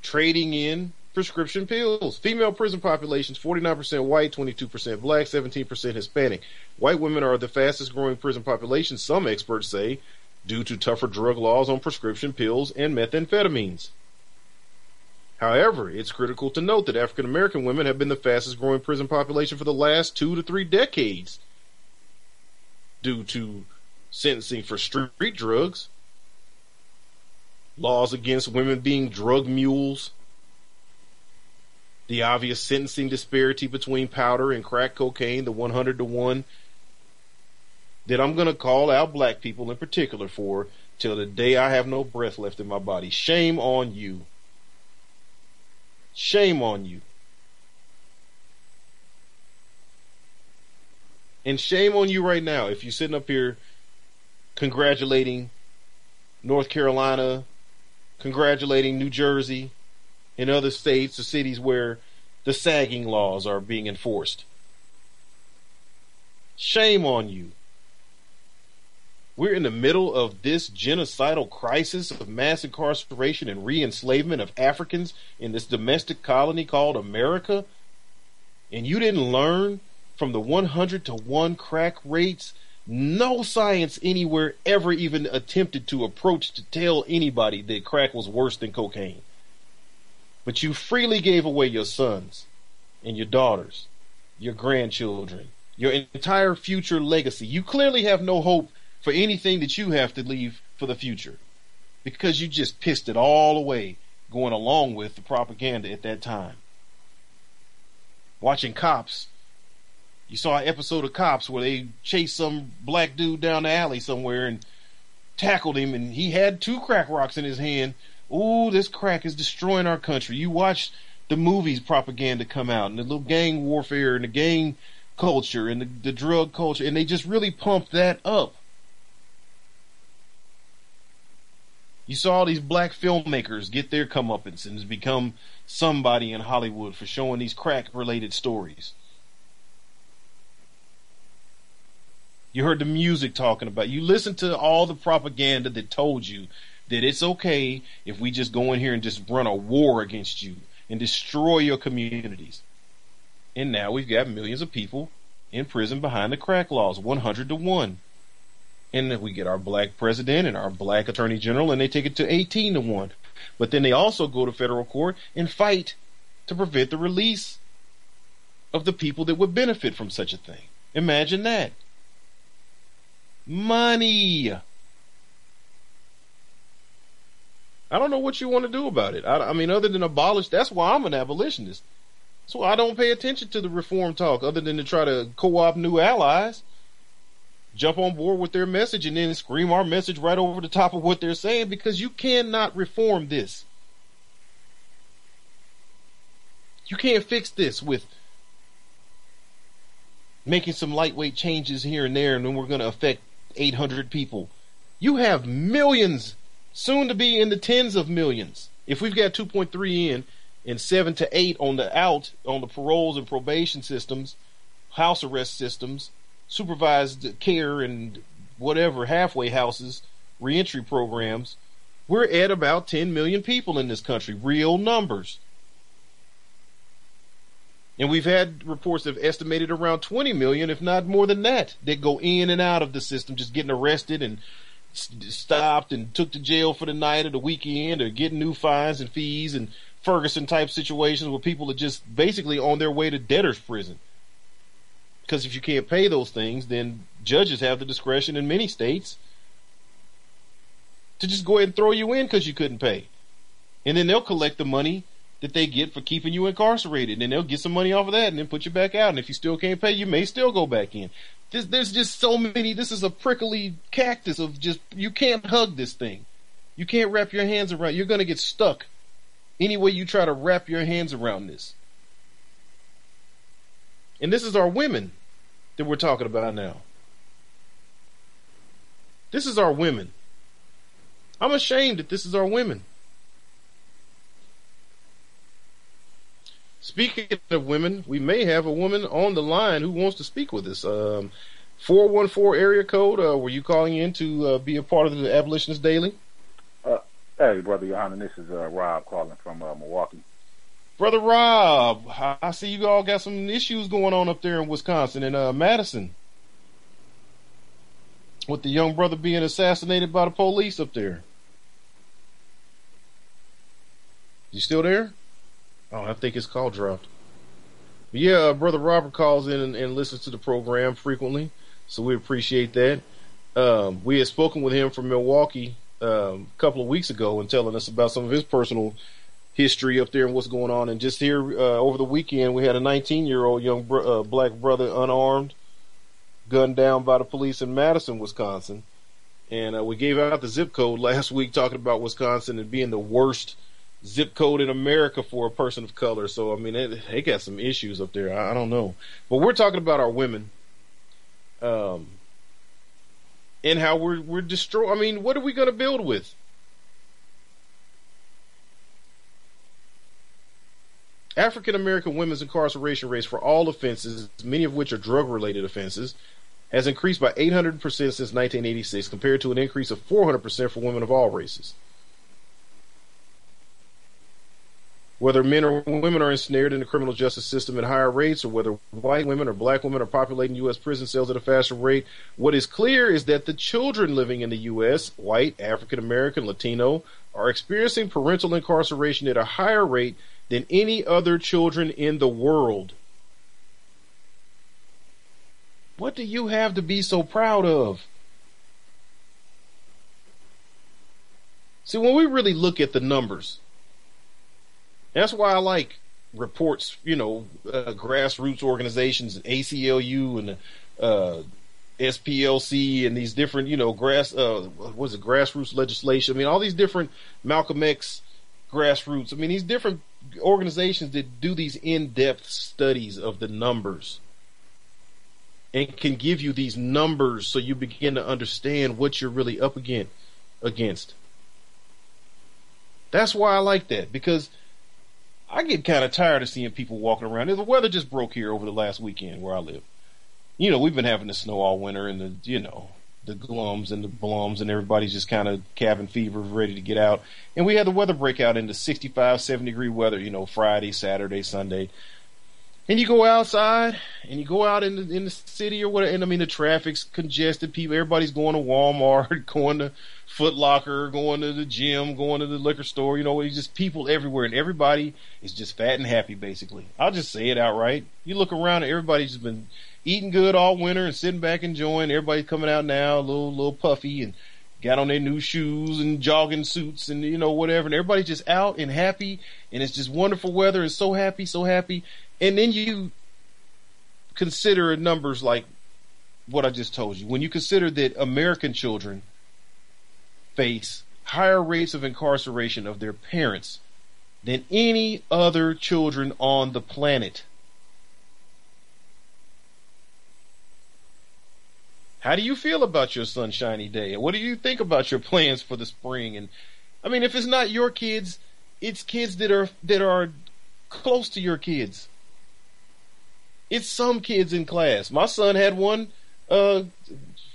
trading in prescription pills. Female prison populations 49% white, 22% black, 17% Hispanic. White women are the fastest growing prison population, some experts say, due to tougher drug laws on prescription pills and methamphetamines. However, it's critical to note that African American women have been the fastest growing prison population for the last two to three decades due to sentencing for street drugs, laws against women being drug mules, the obvious sentencing disparity between powder and crack cocaine, the 100 to 1 that I'm going to call out black people in particular for till the day I have no breath left in my body. Shame on you. Shame on you. And shame on you right now if you're sitting up here congratulating North Carolina, congratulating New Jersey, in other states or cities where the sagging laws are being enforced. Shame on you. We're in the middle of this genocidal crisis of mass incarceration and re enslavement of Africans in this domestic colony called America. And you didn't learn from the 100 to 1 crack rates? No science anywhere ever even attempted to approach to tell anybody that crack was worse than cocaine. But you freely gave away your sons and your daughters, your grandchildren, your entire future legacy. You clearly have no hope for anything that you have to leave for the future because you just pissed it all away going along with the propaganda at that time. Watching cops, you saw an episode of Cops where they chased some black dude down the alley somewhere and tackled him, and he had two crack rocks in his hand ooh, this crack is destroying our country. You watch the movies propaganda come out and the little gang warfare and the gang culture and the, the drug culture, and they just really pump that up. You saw all these black filmmakers get their comeuppance and become somebody in Hollywood for showing these crack related stories. You heard the music talking about. You listened to all the propaganda that told you that it's okay if we just go in here and just run a war against you and destroy your communities. And now we've got millions of people in prison behind the crack laws, 100 to 1. And we get our black president and our black attorney general and they take it to 18 to 1. But then they also go to federal court and fight to prevent the release of the people that would benefit from such a thing. Imagine that. Money. I don't know what you want to do about it. I, I, mean, other than abolish, that's why I'm an abolitionist. So I don't pay attention to the reform talk other than to try to co-opt new allies, jump on board with their message and then scream our message right over the top of what they're saying because you cannot reform this. You can't fix this with making some lightweight changes here and there and then we're going to affect 800 people. You have millions, soon to be in the tens of millions. If we've got 2.3 in and 7 to 8 on the out, on the paroles and probation systems, house arrest systems, supervised care and whatever halfway houses, reentry programs, we're at about 10 million people in this country, real numbers. And we've had reports that have estimated around 20 million, if not more than that, that go in and out of the system, just getting arrested and stopped and took to jail for the night or the weekend or getting new fines and fees and Ferguson type situations where people are just basically on their way to debtor's prison. Because if you can't pay those things, then judges have the discretion in many states to just go ahead and throw you in because you couldn't pay. And then they'll collect the money that they get for keeping you incarcerated. And they'll get some money off of that and then put you back out. And if you still can't pay, you may still go back in. There's, there's just so many. This is a prickly cactus of just, you can't hug this thing. You can't wrap your hands around. You're to get stuck any way you try to wrap your hands around this. And this is our women that we're talking about now. This is our women. I'm ashamed that this is our women. Speaking of women, we may have a woman on the line who wants to speak with us. Um, 414 area code, uh, were you calling in to uh, be a part of the Abolitionist Daily? Uh, hey, Brother Johanna, this is uh, Rob calling from uh, Milwaukee. Brother Rob, I see you all got some issues going on up there in Wisconsin and uh, Madison. With the young brother being assassinated by the police up there. You still there? Oh, I think his call dropped. Yeah, uh, brother Robert calls in and, and, listens to the program frequently, so we appreciate that. Um, we had spoken with him from Milwaukee um, a couple of weeks ago and telling us about some of his personal history up there and what's going on. And just here uh, over the weekend, we had a 19 year old young br- uh, black brother unarmed, gunned down by the police in Madison, Wisconsin. And uh, we gave out the zip code last week talking about Wisconsin and being the worst zip code in America for a person of color. So I mean, they, they got some issues up there. I, I, don't know, but we're talking about our women, um, and how we're we're destroy. I mean, what are we going to build with? African American women's incarceration rates for all offenses, many of which are drug related offenses, has increased by 800% since 1986, compared to an increase of 400% for women of all races. Whether men or women are ensnared in the criminal justice system at higher rates or whether white women or black women are populating U.S. prison cells at a faster rate, what is clear is that the children living in the U.S., white, African American, Latino, are experiencing parental incarceration at a higher rate than any other children in the world. What do you have to be so proud of? See, when we really look at the numbers, that's why I like reports, you know, uh, grassroots organizations, and ACLU and uh, SPLC and these different, you know, grass, uh, was it grassroots legislation? I mean, all these different Malcolm X grassroots. I mean, these different organizations that do these in-depth studies of the numbers and can give you these numbers so you begin to understand what you're really up against. Against. That's why I like that because I get kind of tired of seeing people walking around. The weather just broke here over the last weekend where I live. You know, we've been having the snow all winter and the, you know, the glums and the blums and everybody's just kind of cabin fever ready to get out. And we had the weather break out into 65, 70 degree weather, you know, Friday, Saturday, Sunday. And you go outside and you go out in the, in the city or whatever. And I mean, the traffic's congested. People, everybody's going to Walmart, going to Foot Locker, going to the gym, going to the liquor store. You know, it's just people everywhere, and everybody is just fat and happy. Basically, I'll just say it outright. You look around, and everybody's been eating good all winter and sitting back enjoying. Everybody's coming out now, a little little puffy, and got on their new shoes and jogging suits and you know whatever. And everybody's just out and happy, and it's just wonderful weather and so happy, so happy. And then you consider numbers like what I just told you. When you consider that American children face higher rates of incarceration of their parents than any other children on the planet. How do you feel about your sunshiny day? What do you think about your plans for the spring? And I mean, if it's not your kids, it's kids that are that are close to your kids. It's some kids in class. My son had one uh,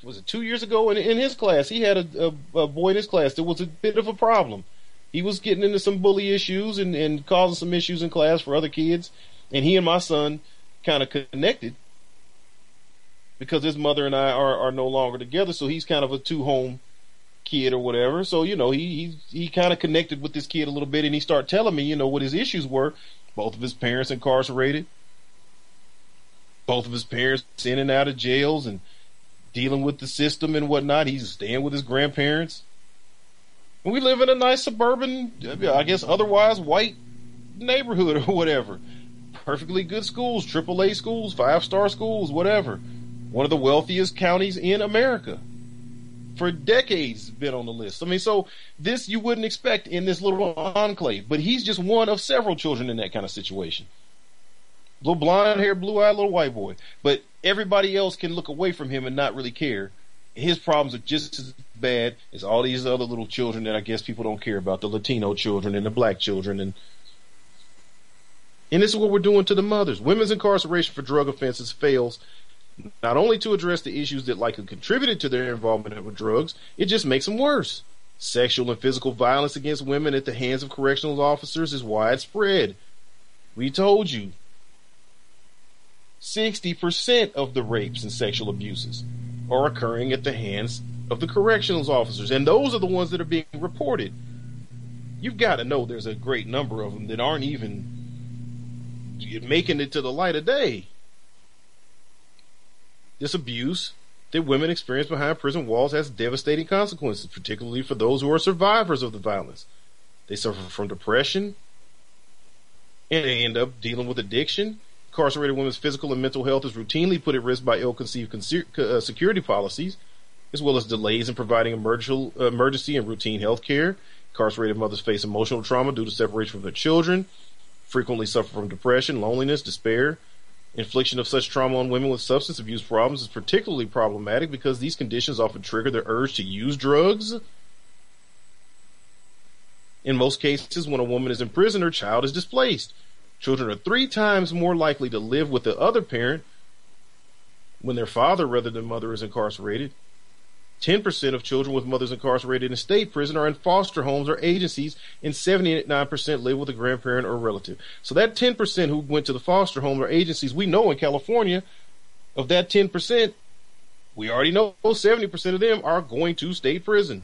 was it two years ago in, in his class? He had a, a, a, boy in his class that was a bit of a problem. He was getting into some bully issues and, and causing some issues in class for other kids. And he and my son kind of connected because his mother and I are, are no longer together. So he's kind of a two home kid or whatever. So you know he he, he kind of connected with this kid a little bit and he started telling me you know what his issues were. Both of his parents incarcerated both of his parents in and out of jails and dealing with the system and whatnot. He's staying with his grandparents. And we live in a nice suburban, I guess otherwise white neighborhood or whatever. Perfectly good schools, AAA schools, five star schools, whatever. One of the wealthiest counties in America. For decades been on the list. I mean, so this you wouldn't expect in this little enclave, but he's just one of several children in that kind of situation little blonde hair, blue eyed little white boy. But everybody else can look away from him and not really care. His problems are just as bad as all these other little children that I guess people don't care about, the Latino children and the black children and and this is what we're doing to the mothers. Women's incarceration for drug offenses fails not only to address the issues that likely contributed to their involvement with drugs, it just makes them worse. Sexual and physical violence against women at the hands of correctional officers is widespread. We told you 60% of the rapes and sexual abuses are occurring at the hands of the corrections officers, and those are the ones that are being reported. You've got to know there's a great number of them that aren't even making it to the light of day. This abuse that women experience behind prison walls has devastating consequences, particularly for those who are survivors of the violence. They suffer from depression, and they end up dealing with addiction incarcerated women's physical and mental health is routinely put at risk by ill-conceived uh, security policies, as well as delays in providing emergency and routine health care. Incarcerated mothers face emotional trauma due to separation from their children, frequently suffer from depression, loneliness, despair. Infliction of such trauma on women with substance abuse problems is particularly problematic because these conditions often trigger the urge to use drugs. In most cases, when a woman is in prison, her child is displaced. Children are three times more likely to live with the other parent when their father rather than mother is incarcerated. 10% of children with mothers incarcerated in state prison are in foster homes or agencies, and 79% live with a grandparent or relative. So that 10% who went to the foster home or agencies, we know in California, of that 10%, we already know 70% of them are going to state prison.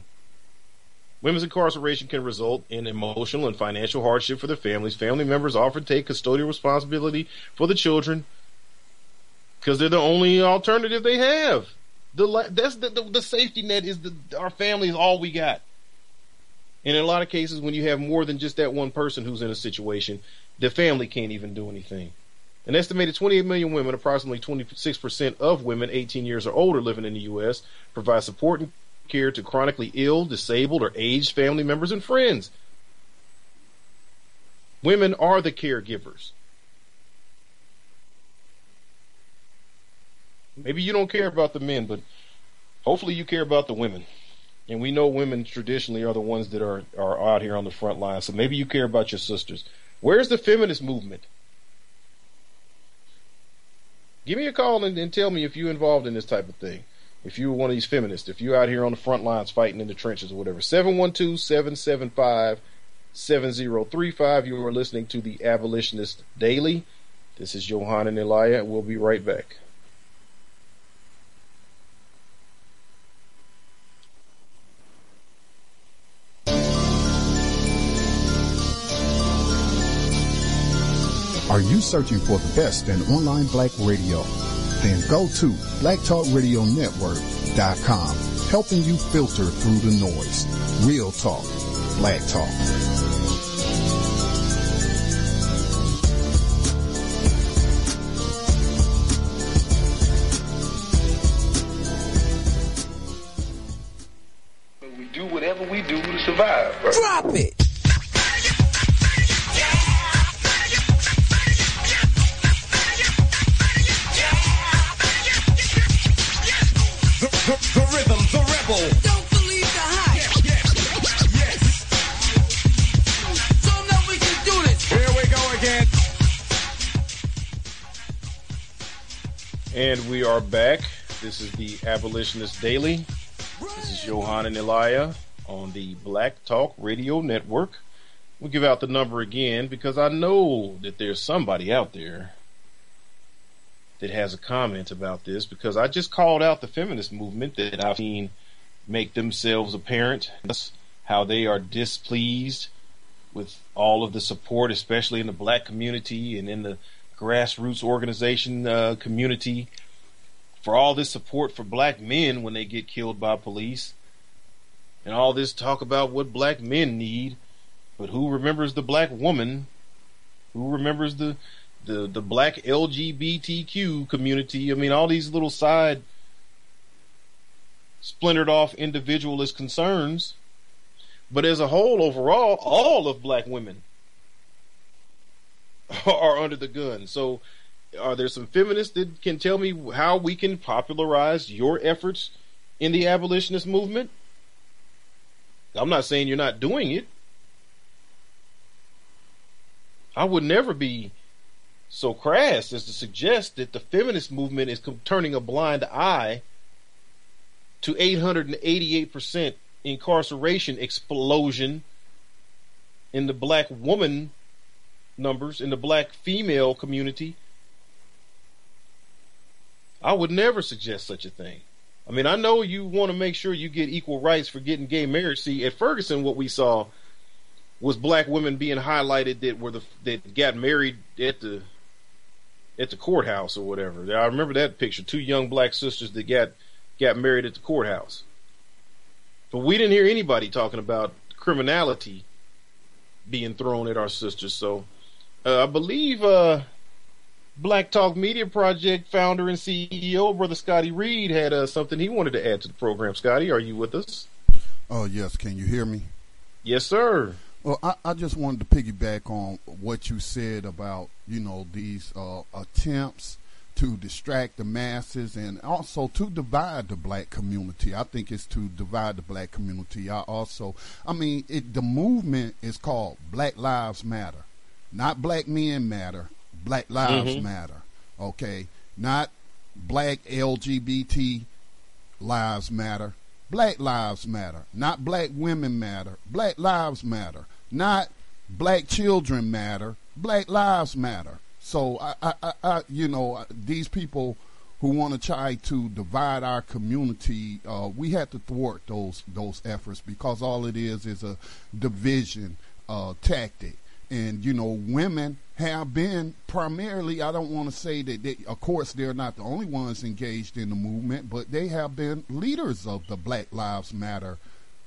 Women's incarceration can result in emotional and financial hardship for their families. Family members often take custodial responsibility for the children because they're the only alternative they have. The that's the, the, the safety net is the our family is all we got. And in a lot of cases, when you have more than just that one person who's in a situation, the family can't even do anything. An estimated 28 million women, approximately 26% of women 18 years or older living in the U.S., provide support and care to chronically ill, disabled, or aged family members and friends. Women are the caregivers. Maybe you don't care about the men, but hopefully you care about the women. And we know women traditionally are the ones that are, are out here on the front line. So maybe you care about your sisters. Where's the feminist movement? Give me a call and, and tell me if you're involved in this type of thing. If you're one of these feminists, if you're out here on the front lines fighting in the trenches or whatever. 712 775 7035. You are listening to the Abolitionist Daily. This is Johanna Elia. We'll be right back. Are you searching for the best in online black radio? Then go to blacktalkradionetwork.com, helping you filter through the noise. Real talk, black talk. We do whatever we do to survive. Bro. Drop it. And we are back. This is the Abolitionist Daily. This is Johanna Elia on the Black Talk Radio Network. We'll give out the number again because I know that there's somebody out there that has a comment about this because I just called out the feminist movement that I've seen make themselves apparent, how they are displeased with all of the support, especially in the black community and in the grassroots organization uh, community, for all this support for black men when they get killed by police, and all this talk about what black men need, but who remembers the black woman? Who remembers the the the black LGBTQ community? I mean, all these little side splintered off individualist concerns, but as a whole, overall, all of black women are under the gun. So, are there some feminists that can tell me how we can popularize your efforts in the abolitionist movement? I'm not saying you're not doing it. I would never be so crass as to suggest that the feminist movement is turning a blind eye to 888% incarceration explosion in the black woman numbers in the black female community. I would never suggest such a thing. I mean, I know you want to make sure you get equal rights for getting gay marriage. See, at Ferguson, what we saw was black women being highlighted that were the that got married at the at the courthouse or whatever. I remember that picture: two young black sisters that got got married at the courthouse. But we didn't hear anybody talking about criminality being thrown at our sisters. So I believe uh, Black Talk Media Project founder and CEO, Brother Scotty Reed, had uh, something he wanted to add to the program. Scotty, are you with us? Oh, yes. Can you hear me? Yes, sir. Well, I, I just wanted to piggyback on what you said about, you know, these uh, attempts to distract the masses and also to divide the black community. I think it's to divide the black community. I also, I mean, it, the movement is called Black Lives Matter, not Black Men Matter. Black Lives Mm-hmm. Matter. Okay, not Black LGBT Lives Matter. Black Lives Matter, not Black Women Matter. Black Lives Matter, not Black Children Matter. Black Lives Matter. So I, I, I, I you know, these people who want to try to divide our community, uh, we have to thwart those those efforts because all it is is a division uh, tactic. And you know, women have been primarily. I don't want to say that. They, of course, they're not the only ones engaged in the movement, but they have been leaders of the Black Lives Matter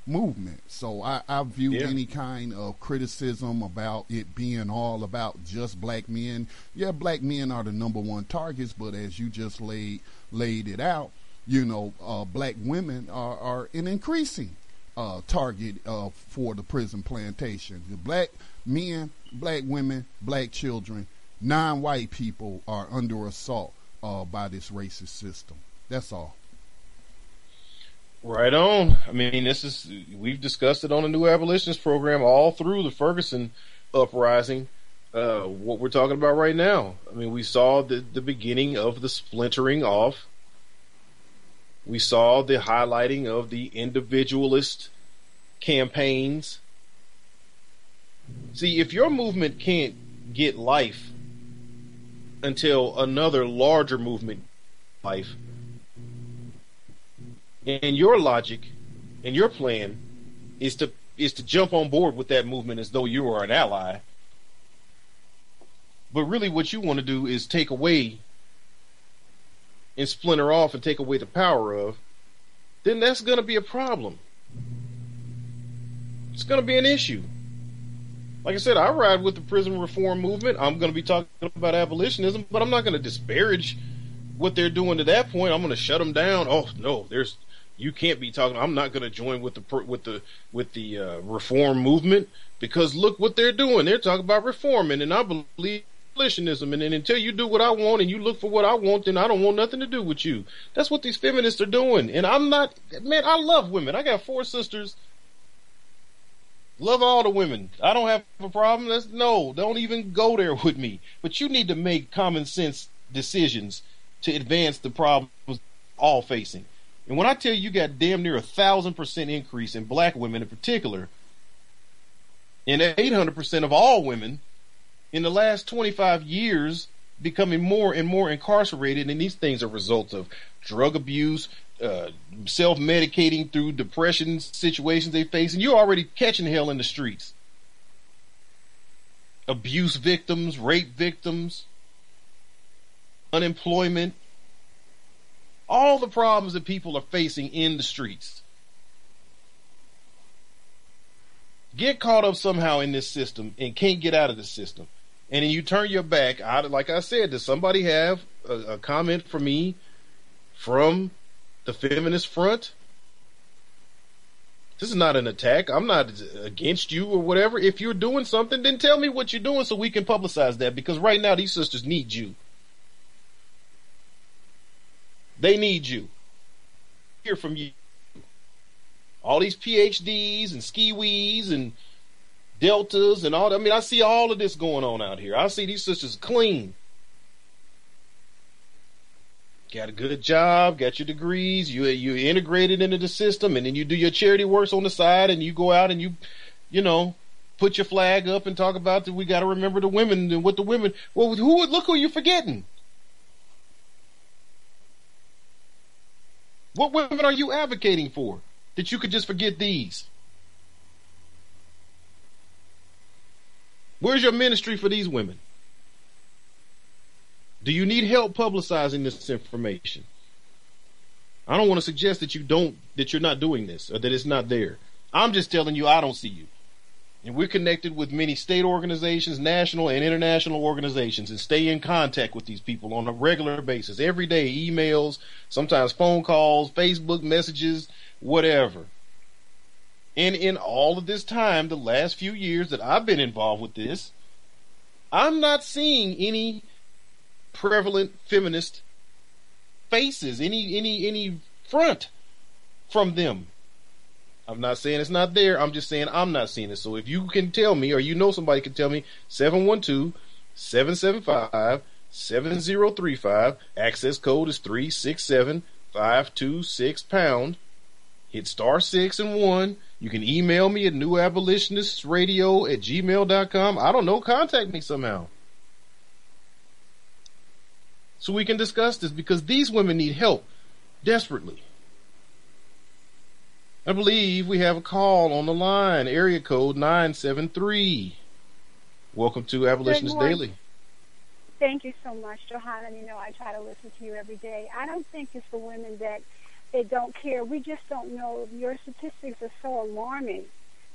movement. So I, I view Yeah. any kind of criticism about it being all about just black men. Yeah, black men are the number one targets, but as you just laid laid it out, you know, uh, black women are, are an increasing uh, target uh, for the prison plantation. The black men, black women, black children, non-white people are under assault uh, by this racist system. That's all. Right on. I mean, this is we've discussed it on the new abolitionist program all through the Ferguson uprising. Uh, what we're talking about right now. I mean, we saw the the beginning of the splintering off. We saw the highlighting of the individualist campaigns. See, if your movement can't get life until another larger movement life, and your logic and your plan is to is to jump on board with that movement as though you are an ally. But really what you want to do is take away and splinter off and take away the power of, then that's going to be a problem. It's going to be an issue. Like I said, I ride with the prison reform movement. I'm going to be talking about abolitionism, but I'm not going to disparage what they're doing to that point. I'm going to shut them down. Oh no, there's you can't be talking. I'm not going to join with the with the with the uh, reform movement because look what they're doing. They're talking about reforming, and I believe abolitionism. And until you do what I want and you look for what I want, then I don't want nothing to do with you. That's what these feminists are doing. And I'm not, man. I love women. I got four sisters. Love all the women. I don't have a problem. That's no, don't even go there with me. But you need to make common sense decisions to advance the problems all facing. And when I tell you, you got damn near a thousand percent increase in black women in particular, and 800% of all women in the last 25 years becoming more and more incarcerated, and these things are results of drug abuse, uh, self medicating through depression situations they face, and you're already catching hell in the streets. Abuse victims, rape victims, unemployment, all the problems that people are facing in the streets. Get caught up somehow in this system and can't get out of the system. And then you turn your back. I, like I said, does somebody have a, a comment for me from the feminist front? This is not an attack. I'm not against you or whatever. If you're doing something, then tell me what you're doing so we can publicize that because right now these sisters need you. They need you. Hear from you. All these PhDs and skiwees and deltas and all that. I mean, I see all of this going on out here. I see these sisters clean. Got a good job, got your degrees, you you integrated into the system, and then you do your charity works on the side, and you go out and you, you know, put your flag up and talk about that we got to remember the women and what the women. Well, who look who you forgetting? What women are you advocating for that you could just forget these? Where's your ministry for these women? Do you need help publicizing this information? I don't want to suggest that you don't, that you're not doing this or that it's not there. I'm just telling you I don't see you. And we're connected with many state organizations, national and international organizations, and stay in contact with these people on a regular basis, every day, emails, sometimes phone calls, Facebook messages, whatever. And in all of this time, the last few years that I've been involved with this, I'm not seeing any prevalent feminist faces, any any any front from them. I'm not saying it's not there. I'm just saying I'm not seeing it. So if you can tell me, or you know somebody can tell me, 712 775 7035, access code is 367 526 pound. Hit star six and one. You can email me at newabolitionistsradio at gmail.com. I don't know. Contact me somehow. So we can discuss this because these women need help desperately. I believe we have a call on the line, area code 973. Welcome to Abolitionist Daily. Thank you so much, Johanna. You know, I try to listen to you every day. I don't think it's the women that they don't care. We just don't know. Your statistics are so alarming.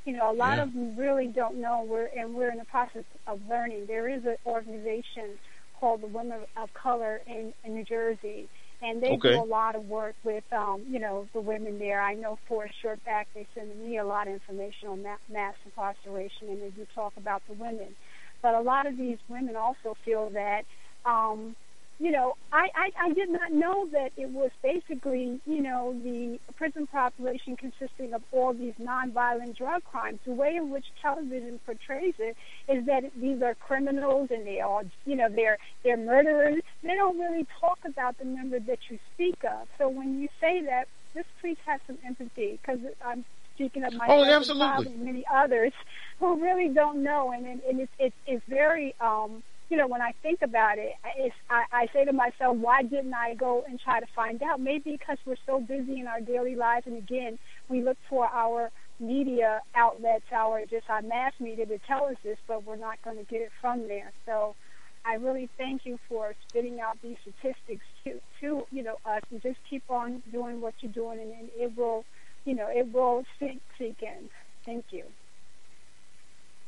You know, a lot Yeah. of them really don't know. We're and we're in the process of learning. There is an organization called the Women of Color in, in New Jersey, and they Okay. do a lot of work with, um, you know, the women there. I know for a short back they send me a lot of information on ma- mass incarceration, and they do talk about the women. But a lot of these women also feel that um, you know, I, I, I did not know that it was basically, you know, the prison population consisting of all these nonviolent drug crimes. The way in which television portrays it is that these are criminals and they are, you know, they're they're murderers. They don't really talk about the number that you speak of. So when you say that, this please have some empathy because I'm speaking of my oh, absolutely. and many others who really don't know, and and, and it's, it's it's very um you know, when I think about it, it's, I, I say to myself, why didn't I go and try to find out? Maybe because we're so busy in our daily lives, and again, we look for our media outlets, our just our mass media to tell us this, but we're not going to get it from there. So, I really thank you for spitting out these statistics to, to you know, us, and just keep on doing what you're doing, and, and it will, you know, it will sink, sink in. Thank you.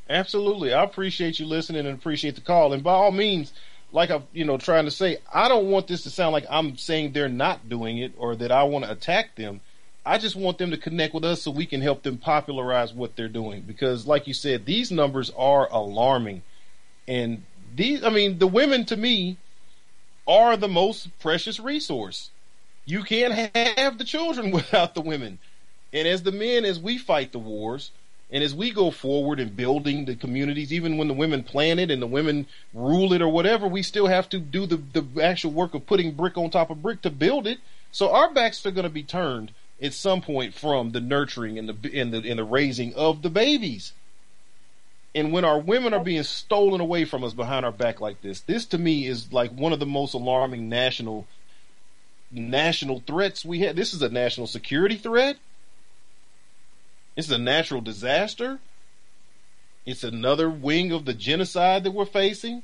Absolutely. I appreciate you listening and appreciate the call. And by all means, like I'm, you know, trying to say, I don't want this to sound like I'm saying they're not doing it or that I want to attack them. I just want them to connect with us so we can help them popularize what they're doing. Because, like you said, these numbers are alarming. And these, I mean, the women to me are the most precious resource. You can't have the children without the women. And as the men, as we fight the wars, and as we go forward in building the communities, even when the women plan it and the women rule it or whatever, we still have to do the, the actual work of putting brick on top of brick to build it. So our backs are going to be turned at some point from the nurturing and the and the and the raising of the babies. And when our women are being stolen away from us behind our back like this, this to me is like one of the most alarming national national threats we have. This is a national security threat. It's a natural disaster. It's another wing of the genocide that we're facing.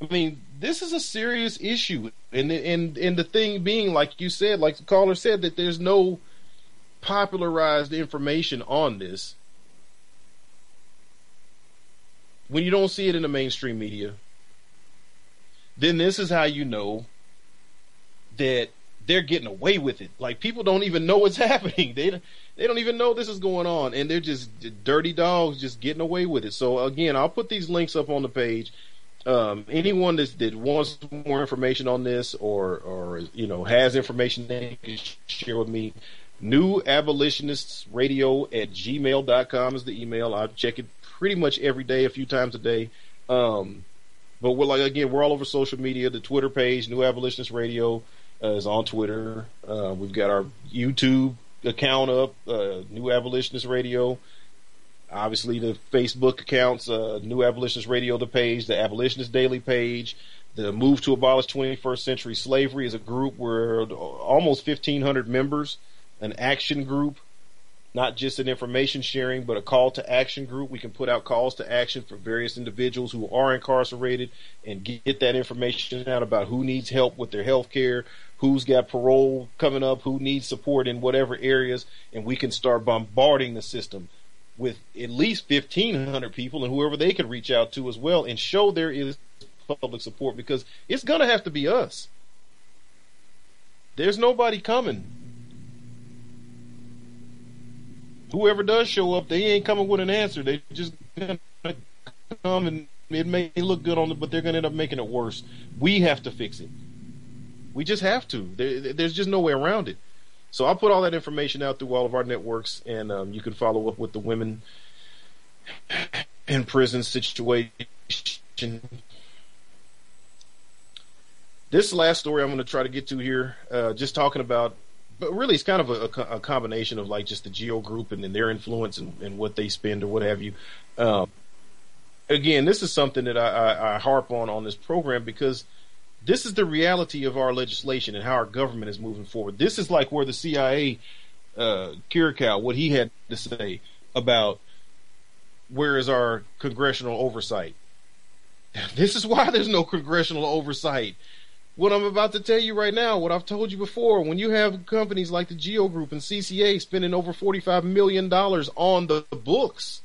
I mean, this is a serious issue, and and and the thing being, like you said, like the caller said, that there's no popularized information on this. When you don't see it in the mainstream media, then this is how you know that they're getting away with it. Like people don't even know what's happening. They they don't even know this is going on, and they're just dirty dogs, just getting away with it. So again, I'll put these links up on the page. Um, anyone that, wants more information on this, or or you know has information they can share with me, new abolitionists radio at gmail.com is the email. I check it pretty much every day, a few times a day. Um, but we're like again, we're all over social media. The Twitter page, New Abolitionist Radio, is on Twitter. Uh, we've got our YouTube account up, uh, New Abolitionist Radio. Obviously, the Facebook accounts, uh, New Abolitionist Radio, the page, the Abolitionist Daily page. The Move to Abolish 21st Century Slavery is a group where almost 1,500 members, an action group, not just an information sharing, but a call to action group. We can put out calls to action for various individuals who are incarcerated and get that information out about who needs help with their health care, who's got parole coming up, who needs support in whatever areas, and we can start bombarding the system with at least 1,500 people and whoever they can reach out to as well and show there is public support because it's going to have to be us. There's nobody coming. Whoever does show up, they ain't coming with an answer. They just gonna come and it may look good on it, but they're gonna end up making it worse. We have to fix it. We just have to. There, there's just no way around it. So I'll put all that information out through all of our networks, and um, you can follow up with the women in prison situation. This last story I'm going to try to get to here, uh, just talking about, but really it's kind of a, a, combination of like just the Geo Group and, and their influence and, and, what they spend or what have you. Um, again, this is something that I, I, I harp on on this program because – this is the reality of our legislation and how our government is moving forward. This is like where the CIA, uh, Kiriakou, what he had to say about where is our congressional oversight. This is why there's no congressional oversight. What I'm about to tell you right now, what I've told you before, when you have companies like the Geo Group and CCA spending over $45 million on the books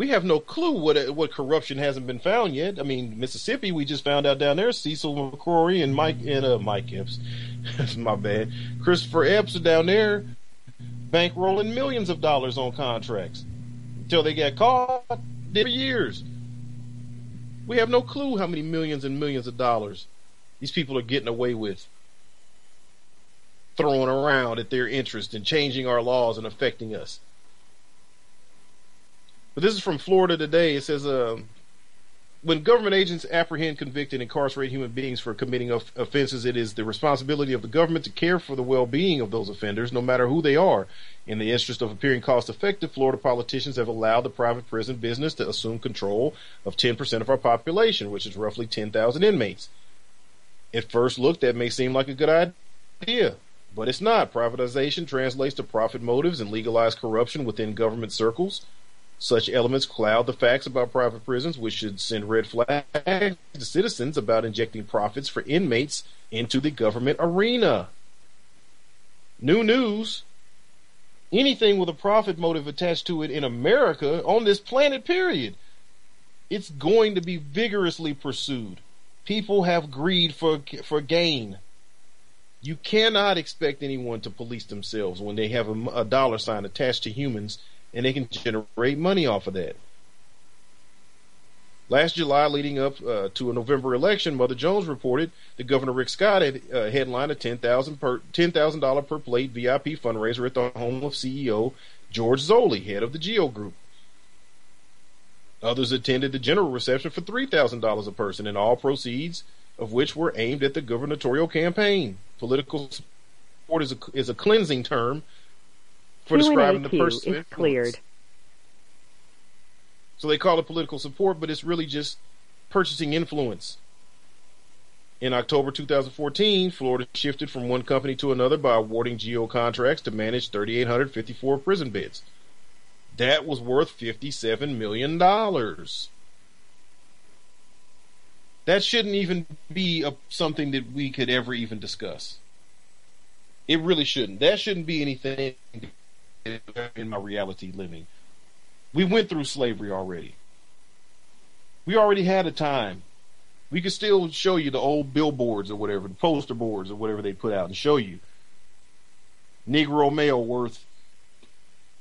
we have no clue what what corruption hasn't been found yet. I mean, Mississippi, we just found out down there, Cecil McCrory and Mike and uh, Mike Epps, that's my bad. Christopher Epps are down there, bankrolling millions of dollars on contracts until they got caught. For years. We have no clue how many millions and millions of dollars these people are getting away with throwing around at their interest and changing our laws and affecting us. But this is from Florida today. It says, uh, when government agents apprehend, convict, and incarcerate human beings for committing of- offenses, it is the responsibility of the government to care for the well-being of those offenders, no matter who they are. In the interest of appearing cost-effective, Florida politicians have allowed the private prison business to assume control of 10% of our population, which is roughly 10,000 inmates. At first look, that may seem like a good idea, but it's not. Privatization translates to profit motives and legalized corruption within government circles. Such elements cloud the facts about private prisons, which should send red flags to citizens about injecting profits for inmates into the government arena. New news. Anything with a profit motive attached to it in America on this planet, period, it's going to be vigorously pursued. People have greed for for gain. You cannot expect anyone to police themselves when they have a, a dollar sign attached to humans and they can generate money off of that. Last July, leading up uh, to a November election, Mother Jones reported that Governor Rick Scott had uh, headlined a ten thousand per ten thousand dollar per plate VIP fundraiser at the home of CEO George Zoley, head of the Geo Group. Others attended the general reception for three thousand dollars a person, and all proceeds of which were aimed at the gubernatorial campaign. Political support is a, is a cleansing term for describing the person is cleared. So they call it political support, but it's really just purchasing influence. In October 2014, Florida shifted from one company to another by awarding GEO contracts to manage 3,854 prison beds. That was worth $57 million. That shouldn't even be a, something that we could ever even discuss. It really shouldn't. That shouldn't be anything in my reality living. We went through slavery already. We already had a time. We could still show you the old billboards or whatever, the poster boards or whatever they put out and show you. Negro male worth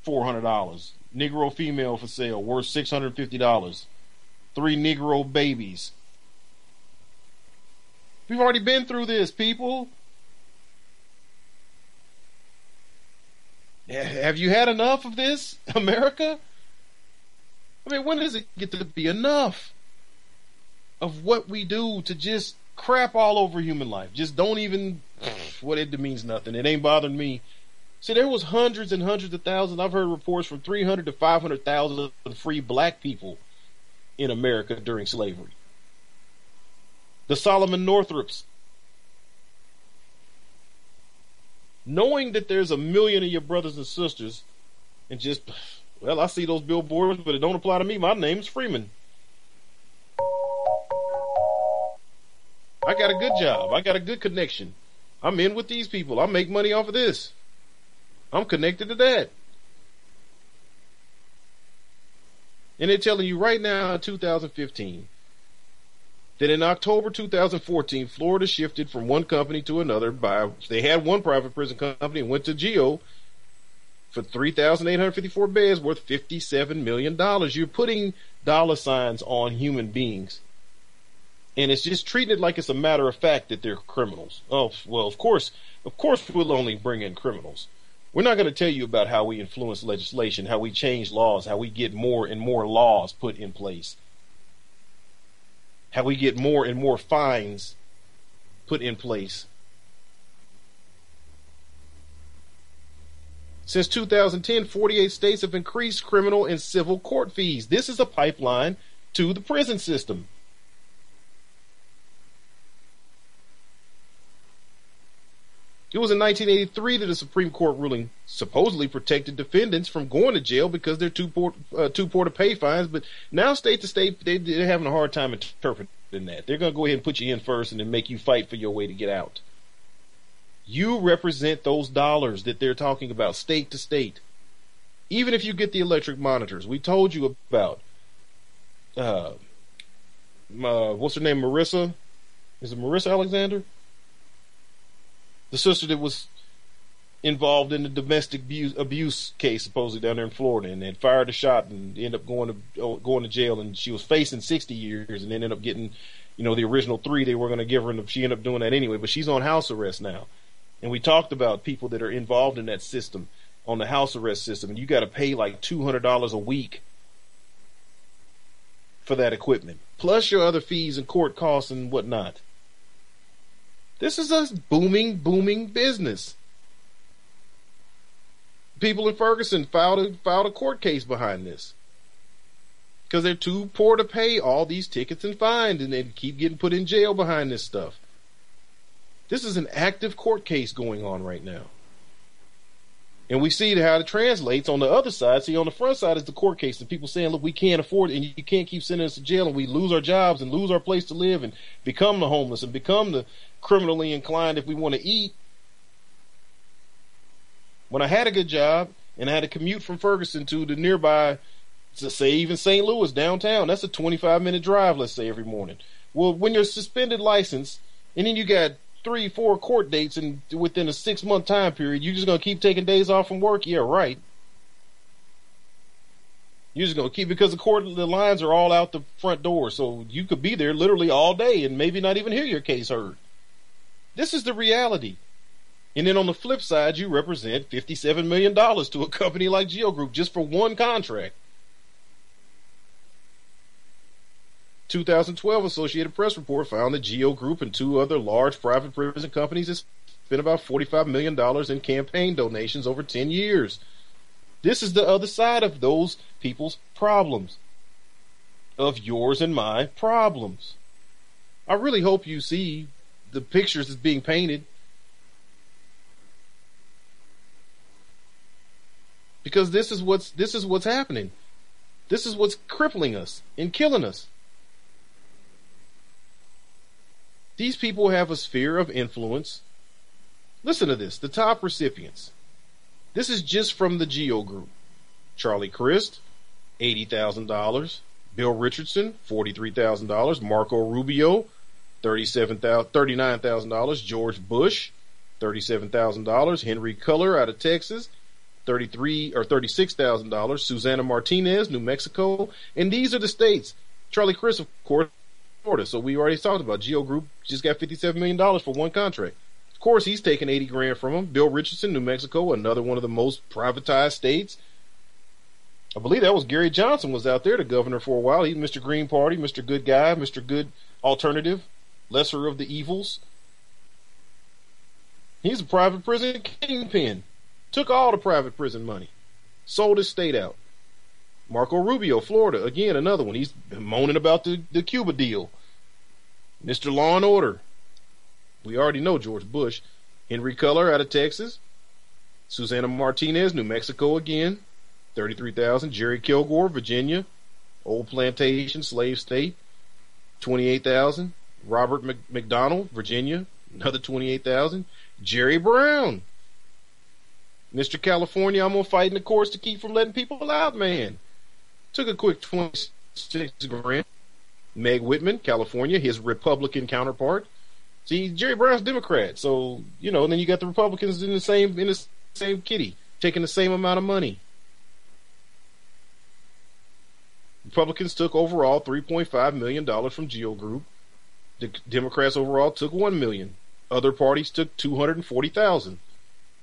four hundred dollars. Negro female for sale worth six hundred fifty dollars. Three Negro babies. We've already been through this, people. Have you had enough of this, America? I mean, when does it get to be enough of what we do to just crap all over human life? Just don't even, what it means nothing. It ain't bothering me. See, there was hundreds and hundreds of thousands. I've heard reports from 300 to 500,000 free black people in America during slavery. The Solomon Northups knowing that there's a million of your brothers and sisters, and just, well, I see those billboards, but it don't apply to me. My name's Freeman. I got a good job. I got a good connection. I'm in with these people. I make money off of this. I'm connected to that. And they're telling you right now in 2015 that in October 2014, Florida shifted from one company to another by they had one private prison company and went to Geo for 3,854 beds worth 57 million dollars. You're putting dollar signs on human beings. And it's just treating it like it's a matter of fact that they're criminals. Oh, well, of course, of course we'll only bring in criminals. We're not going to tell you about how we influence legislation, how we change laws, how we get more and more laws put in place how we get more and more fines put in place. Since 2010, 48 states have increased criminal and civil court fees. This is a pipeline to the prison system. It was in 1983 that a Supreme Court ruling supposedly protected defendants from going to jail because they're too poor, uh, too poor to pay fines. But now, state to state, they, they're having a hard time interpreting that. They're going to go ahead and put you in first and then make you fight for your way to get out. You represent those dollars that they're talking about, state to state. Even if you get the electric monitors, we told you about. Uh, uh, what's her name? Marissa? Is it Marissa Alexander? The sister that was involved in the domestic abuse, abuse case supposedly down there in Florida, and then fired a shot and ended up going to oh, going to jail, and she was facing 60 years, and then ended up getting, you know, the original three they were going to give her, and she ended up doing that anyway. But she's on house arrest now, and we talked about people that are involved in that system, on the house arrest system, and you got to pay like $200 a week for that equipment, plus your other fees and court costs and whatnot. This is a booming, booming business people in Ferguson filed a, filed a court case behind this because they're too poor to pay all these tickets and fines, and they keep getting put in jail behind this stuff. This is an active court case going on right now. And we see how it translates on the other side. See, on the front side is the court case, and people saying, look, we can't afford it, and you can't keep sending us to jail, and we lose our jobs and lose our place to live and become the homeless and become the criminally inclined if we want to eat. When I had a good job and I had to commute from Ferguson to the nearby, to say even St. Louis downtown, that's a 25 minute drive, let's say every morning. Well, when you're suspended license and then you got three, four court dates and within a six month time period, you're just gonna keep taking days off from work? Yeah, right. You're just gonna keep because the court the lines are all out the front door, so you could be there literally all day and maybe not even hear your case heard. This is the reality. And then on the flip side, you represent $57 million to a company like Geo Group just for one contract. 2012 Associated Press report found that Geo Group and two other large private prison companies have spent about $45 million in campaign donations over 10 years. This is the other side of those people's problems. Of yours and my problems. I really hope you see the pictures that's being painted because this is what's this is what's happening. This is what's crippling us and killing us. These people have a sphere of influence. Listen to this. The top recipients. This is just from the Geo Group. Charlie Crist, $80,000. Bill Richardson, $43,000. Marco Rubio, $39,000. George Bush, $37,000. Henry Cuellar out of Texas, thirty-three or thirty-six thousand dollars. Susana Martinez, New Mexico, and these are the states. Charlie Crist, of course, Florida. So we already talked about Geo Group just got fifty-seven million dollars for one contract. Of course, he's taking eighty grand from him. Bill Richardson, New Mexico, another one of the most privatized states. I believe that was Gary Johnson was out there, the governor for a while. He's Mr. Green Party, Mr. Good Guy, Mr. Good Alternative, lesser of the evils. He's a private prison kingpin. Took all the private prison money. Sold his state out. Marco Rubio, Florida, again, another one. He's moaning about the, the Cuba deal. Mr. Law and Order. We already know George Bush. Henry Cuellar out of Texas. Susana Martinez, New Mexico again. 33,000. Jerry Kilgore, Virginia. Old plantation, slave state. 28,000. Robert McDonnell, Virginia. Another 28,000. Jerry Brown, Mr. California, I'm gonna fight in the courts to keep from letting people out, man. Took a quick 26 grand. Meg Whitman, California, his Republican counterpart. See, Jerry Brown's Democrat, so you know. And then you got the Republicans in the same in the same kitty, taking the same amount of money. Republicans took overall 3.5 million dollars from Geo Group. The Democrats overall took 1 million. Other parties took 240,000.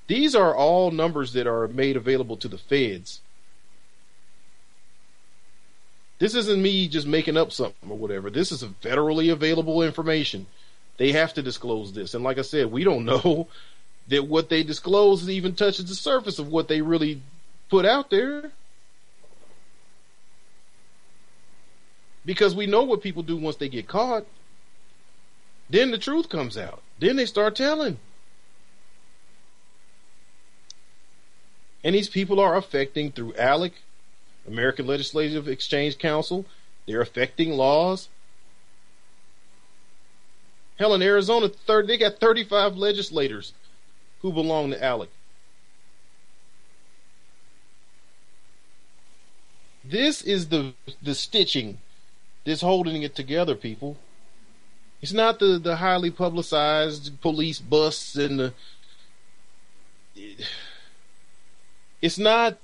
These are all numbers that are made available to the feds. This isn't me just making up something or whatever. This is federally available information. They have to disclose this. And like I said, we don't know that what they disclose even touches the surface of what they really put out there. Because we know what people do once they get caught. Then the truth comes out. Then they start telling. And these people are affecting through ALEC, American Legislative Exchange Council, they're affecting laws. Hell, in Arizona, third, they got 35 legislators who belong to ALEC. This is the the stitching that's holding it together, people. It's not the, the highly publicized police busts and the it's not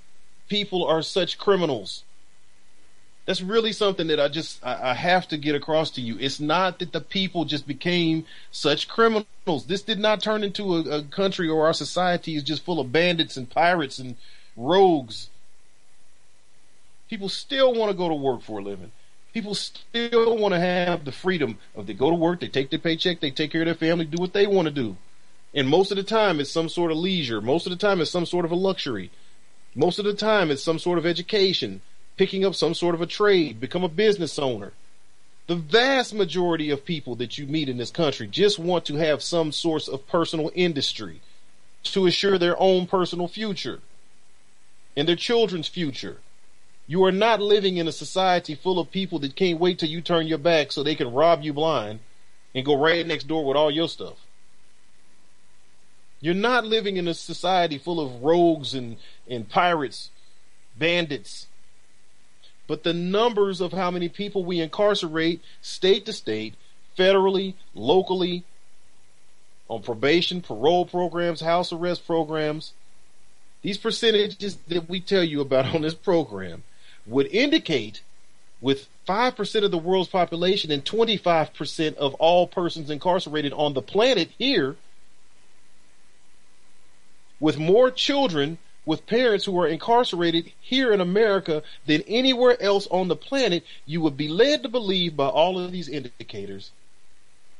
people are such criminals. That's really something that I just I, I, have to get across to you. It's not that the people just became such criminals. This did not turn into a, a country or our society is just full of bandits and pirates and rogues. People still want to go to work for a living. People still want to have the freedom of they go to work, they take their paycheck, they take care of their family, do what they want to do. And most of the time it's some sort of leisure. Most of the time it's some sort of a luxury. Most of the time it's some sort of education, picking up some sort of a trade, become a business owner. The vast majority of people that you meet in this country just want to have some source of personal industry to assure their own personal future and their children's future. You are not living in a society full of people that can't wait till you turn your back so they can rob you blind and go right next door with all your stuff. You're not living in a society full of rogues and, and pirates, bandits. But the numbers of how many people we incarcerate state to state, federally, locally, on probation, parole programs, house arrest programs, these percentages that we tell you about on this program would indicate with 5% of the world's population and 25% of all persons incarcerated on the planet here with more children with parents who are incarcerated here in America than anywhere else on the planet, you would be led to believe by all of these indicators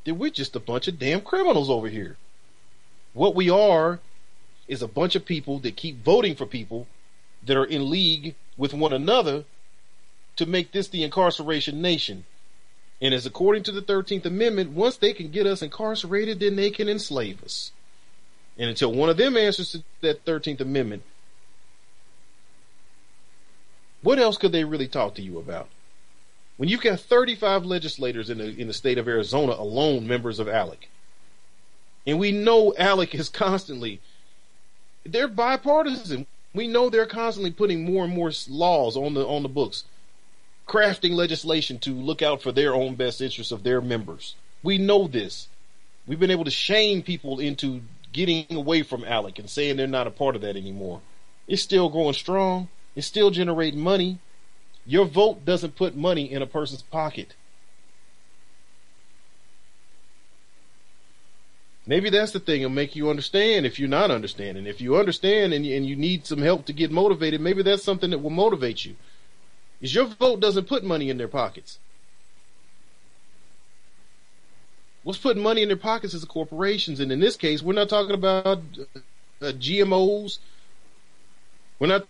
that we're just a bunch of damn criminals over here. What we are is a bunch of people that keep voting for people that are in league with one another to make this the incarceration nation. And as according to the 13th Amendment, once they can get us incarcerated, then they can enslave us. And until one of them answers to that 13th Amendment, what else could they really talk to you about? When you've got 35 legislators in the, in the state of Arizona alone, members of ALEC, and we know ALEC is constantly, they're bipartisan. We know they're constantly putting more and more laws on the on the books, crafting legislation to look out for their own best interests of their members. We know this. We've been able to shame people into getting away from ALEC and saying they're not a part of that anymore. It's still growing strong. It's still generating money. Your vote doesn't put money in a person's pocket. Maybe that's the thing. It'll make you understand if you're not understanding. If you understand and and you need some help to get motivated, maybe that's something that will motivate you. Is your vote doesn't put money in their pockets. What's putting money in their pockets is the corporations. And in this case, we're not talking about uh, GMOs. We're not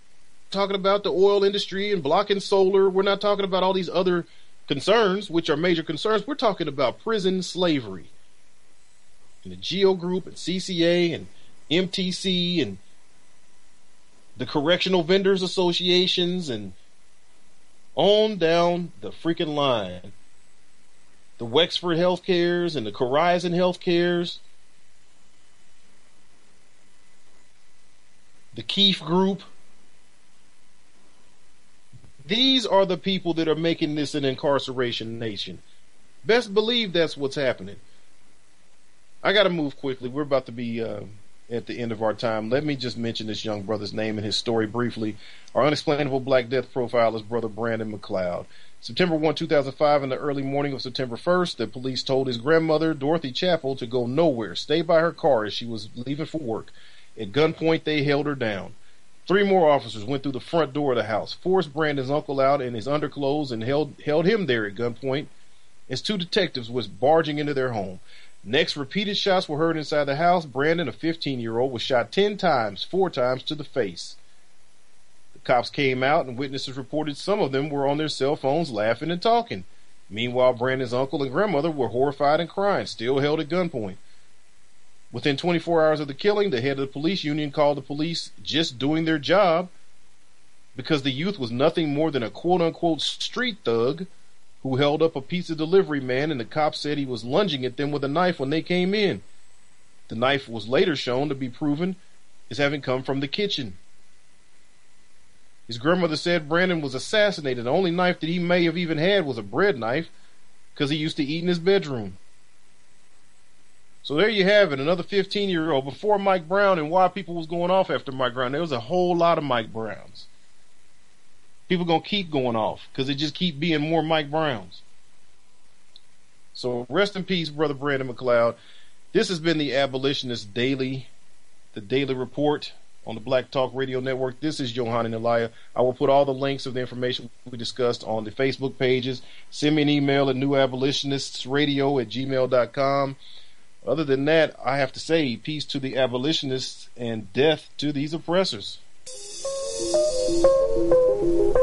talking about the oil industry and blocking solar. We're not talking about all these other concerns, which are major concerns. We're talking about prison slavery. And the GEO Group and CCA and MTC and the Correctional Vendors Associations and on down the freaking line the Wexford Healthcares and the Horizon Healthcares, the Keefe Group. These are the people that are making this an incarceration nation. Best believe that's what's happening. I got to move quickly. We're about to be uh, at the end of our time. Let me just mention this young brother's name and his story briefly. Our unexplainable Black Death profile is Brother Brandon McLeod. September 1, 2005, in the early morning of September 1st, the police told his grandmother, Dorothy Chappell, to go nowhere, stay by her car as she was leaving for work. At gunpoint, they held her down. Three more officers went through the front door of the house, forced Brandon's uncle out in his underclothes, and held, held him there at gunpoint as two detectives was barging into their home. Next, repeated shots were heard inside the house. Brandon, a 15 year old, was shot 10 times, four times to the face. The cops came out and witnesses reported some of them were on their cell phones laughing and talking. Meanwhile, Brandon's uncle and grandmother were horrified and crying, still held at gunpoint. Within 24 hours of the killing, the head of the police union called the police just doing their job because the youth was nothing more than a quote unquote street thug who held up a pizza delivery man and the cops said he was lunging at them with a knife when they came in. The knife was later shown to be proven as having come from the kitchen. His grandmother said Brandon was assassinated. The only knife that he may have even had was a bread knife because he used to eat in his bedroom. So there you have it, another 15 year old before Mike Brown and why people was going off after Mike Brown. There was a whole lot of Mike Browns. People gonna keep going off because they just keep being more Mike Browns. So rest in peace, brother Brandon McLeod. This has been the Abolitionist Daily, the daily report on the Black Talk Radio Network. This is Johanna Elia. I will put all the links of the information we discussed on the Facebook pages. Send me an email at newabolitionistsradio at gmail.com. Other than that, I have to say peace to the abolitionists and death to these oppressors. Thank you.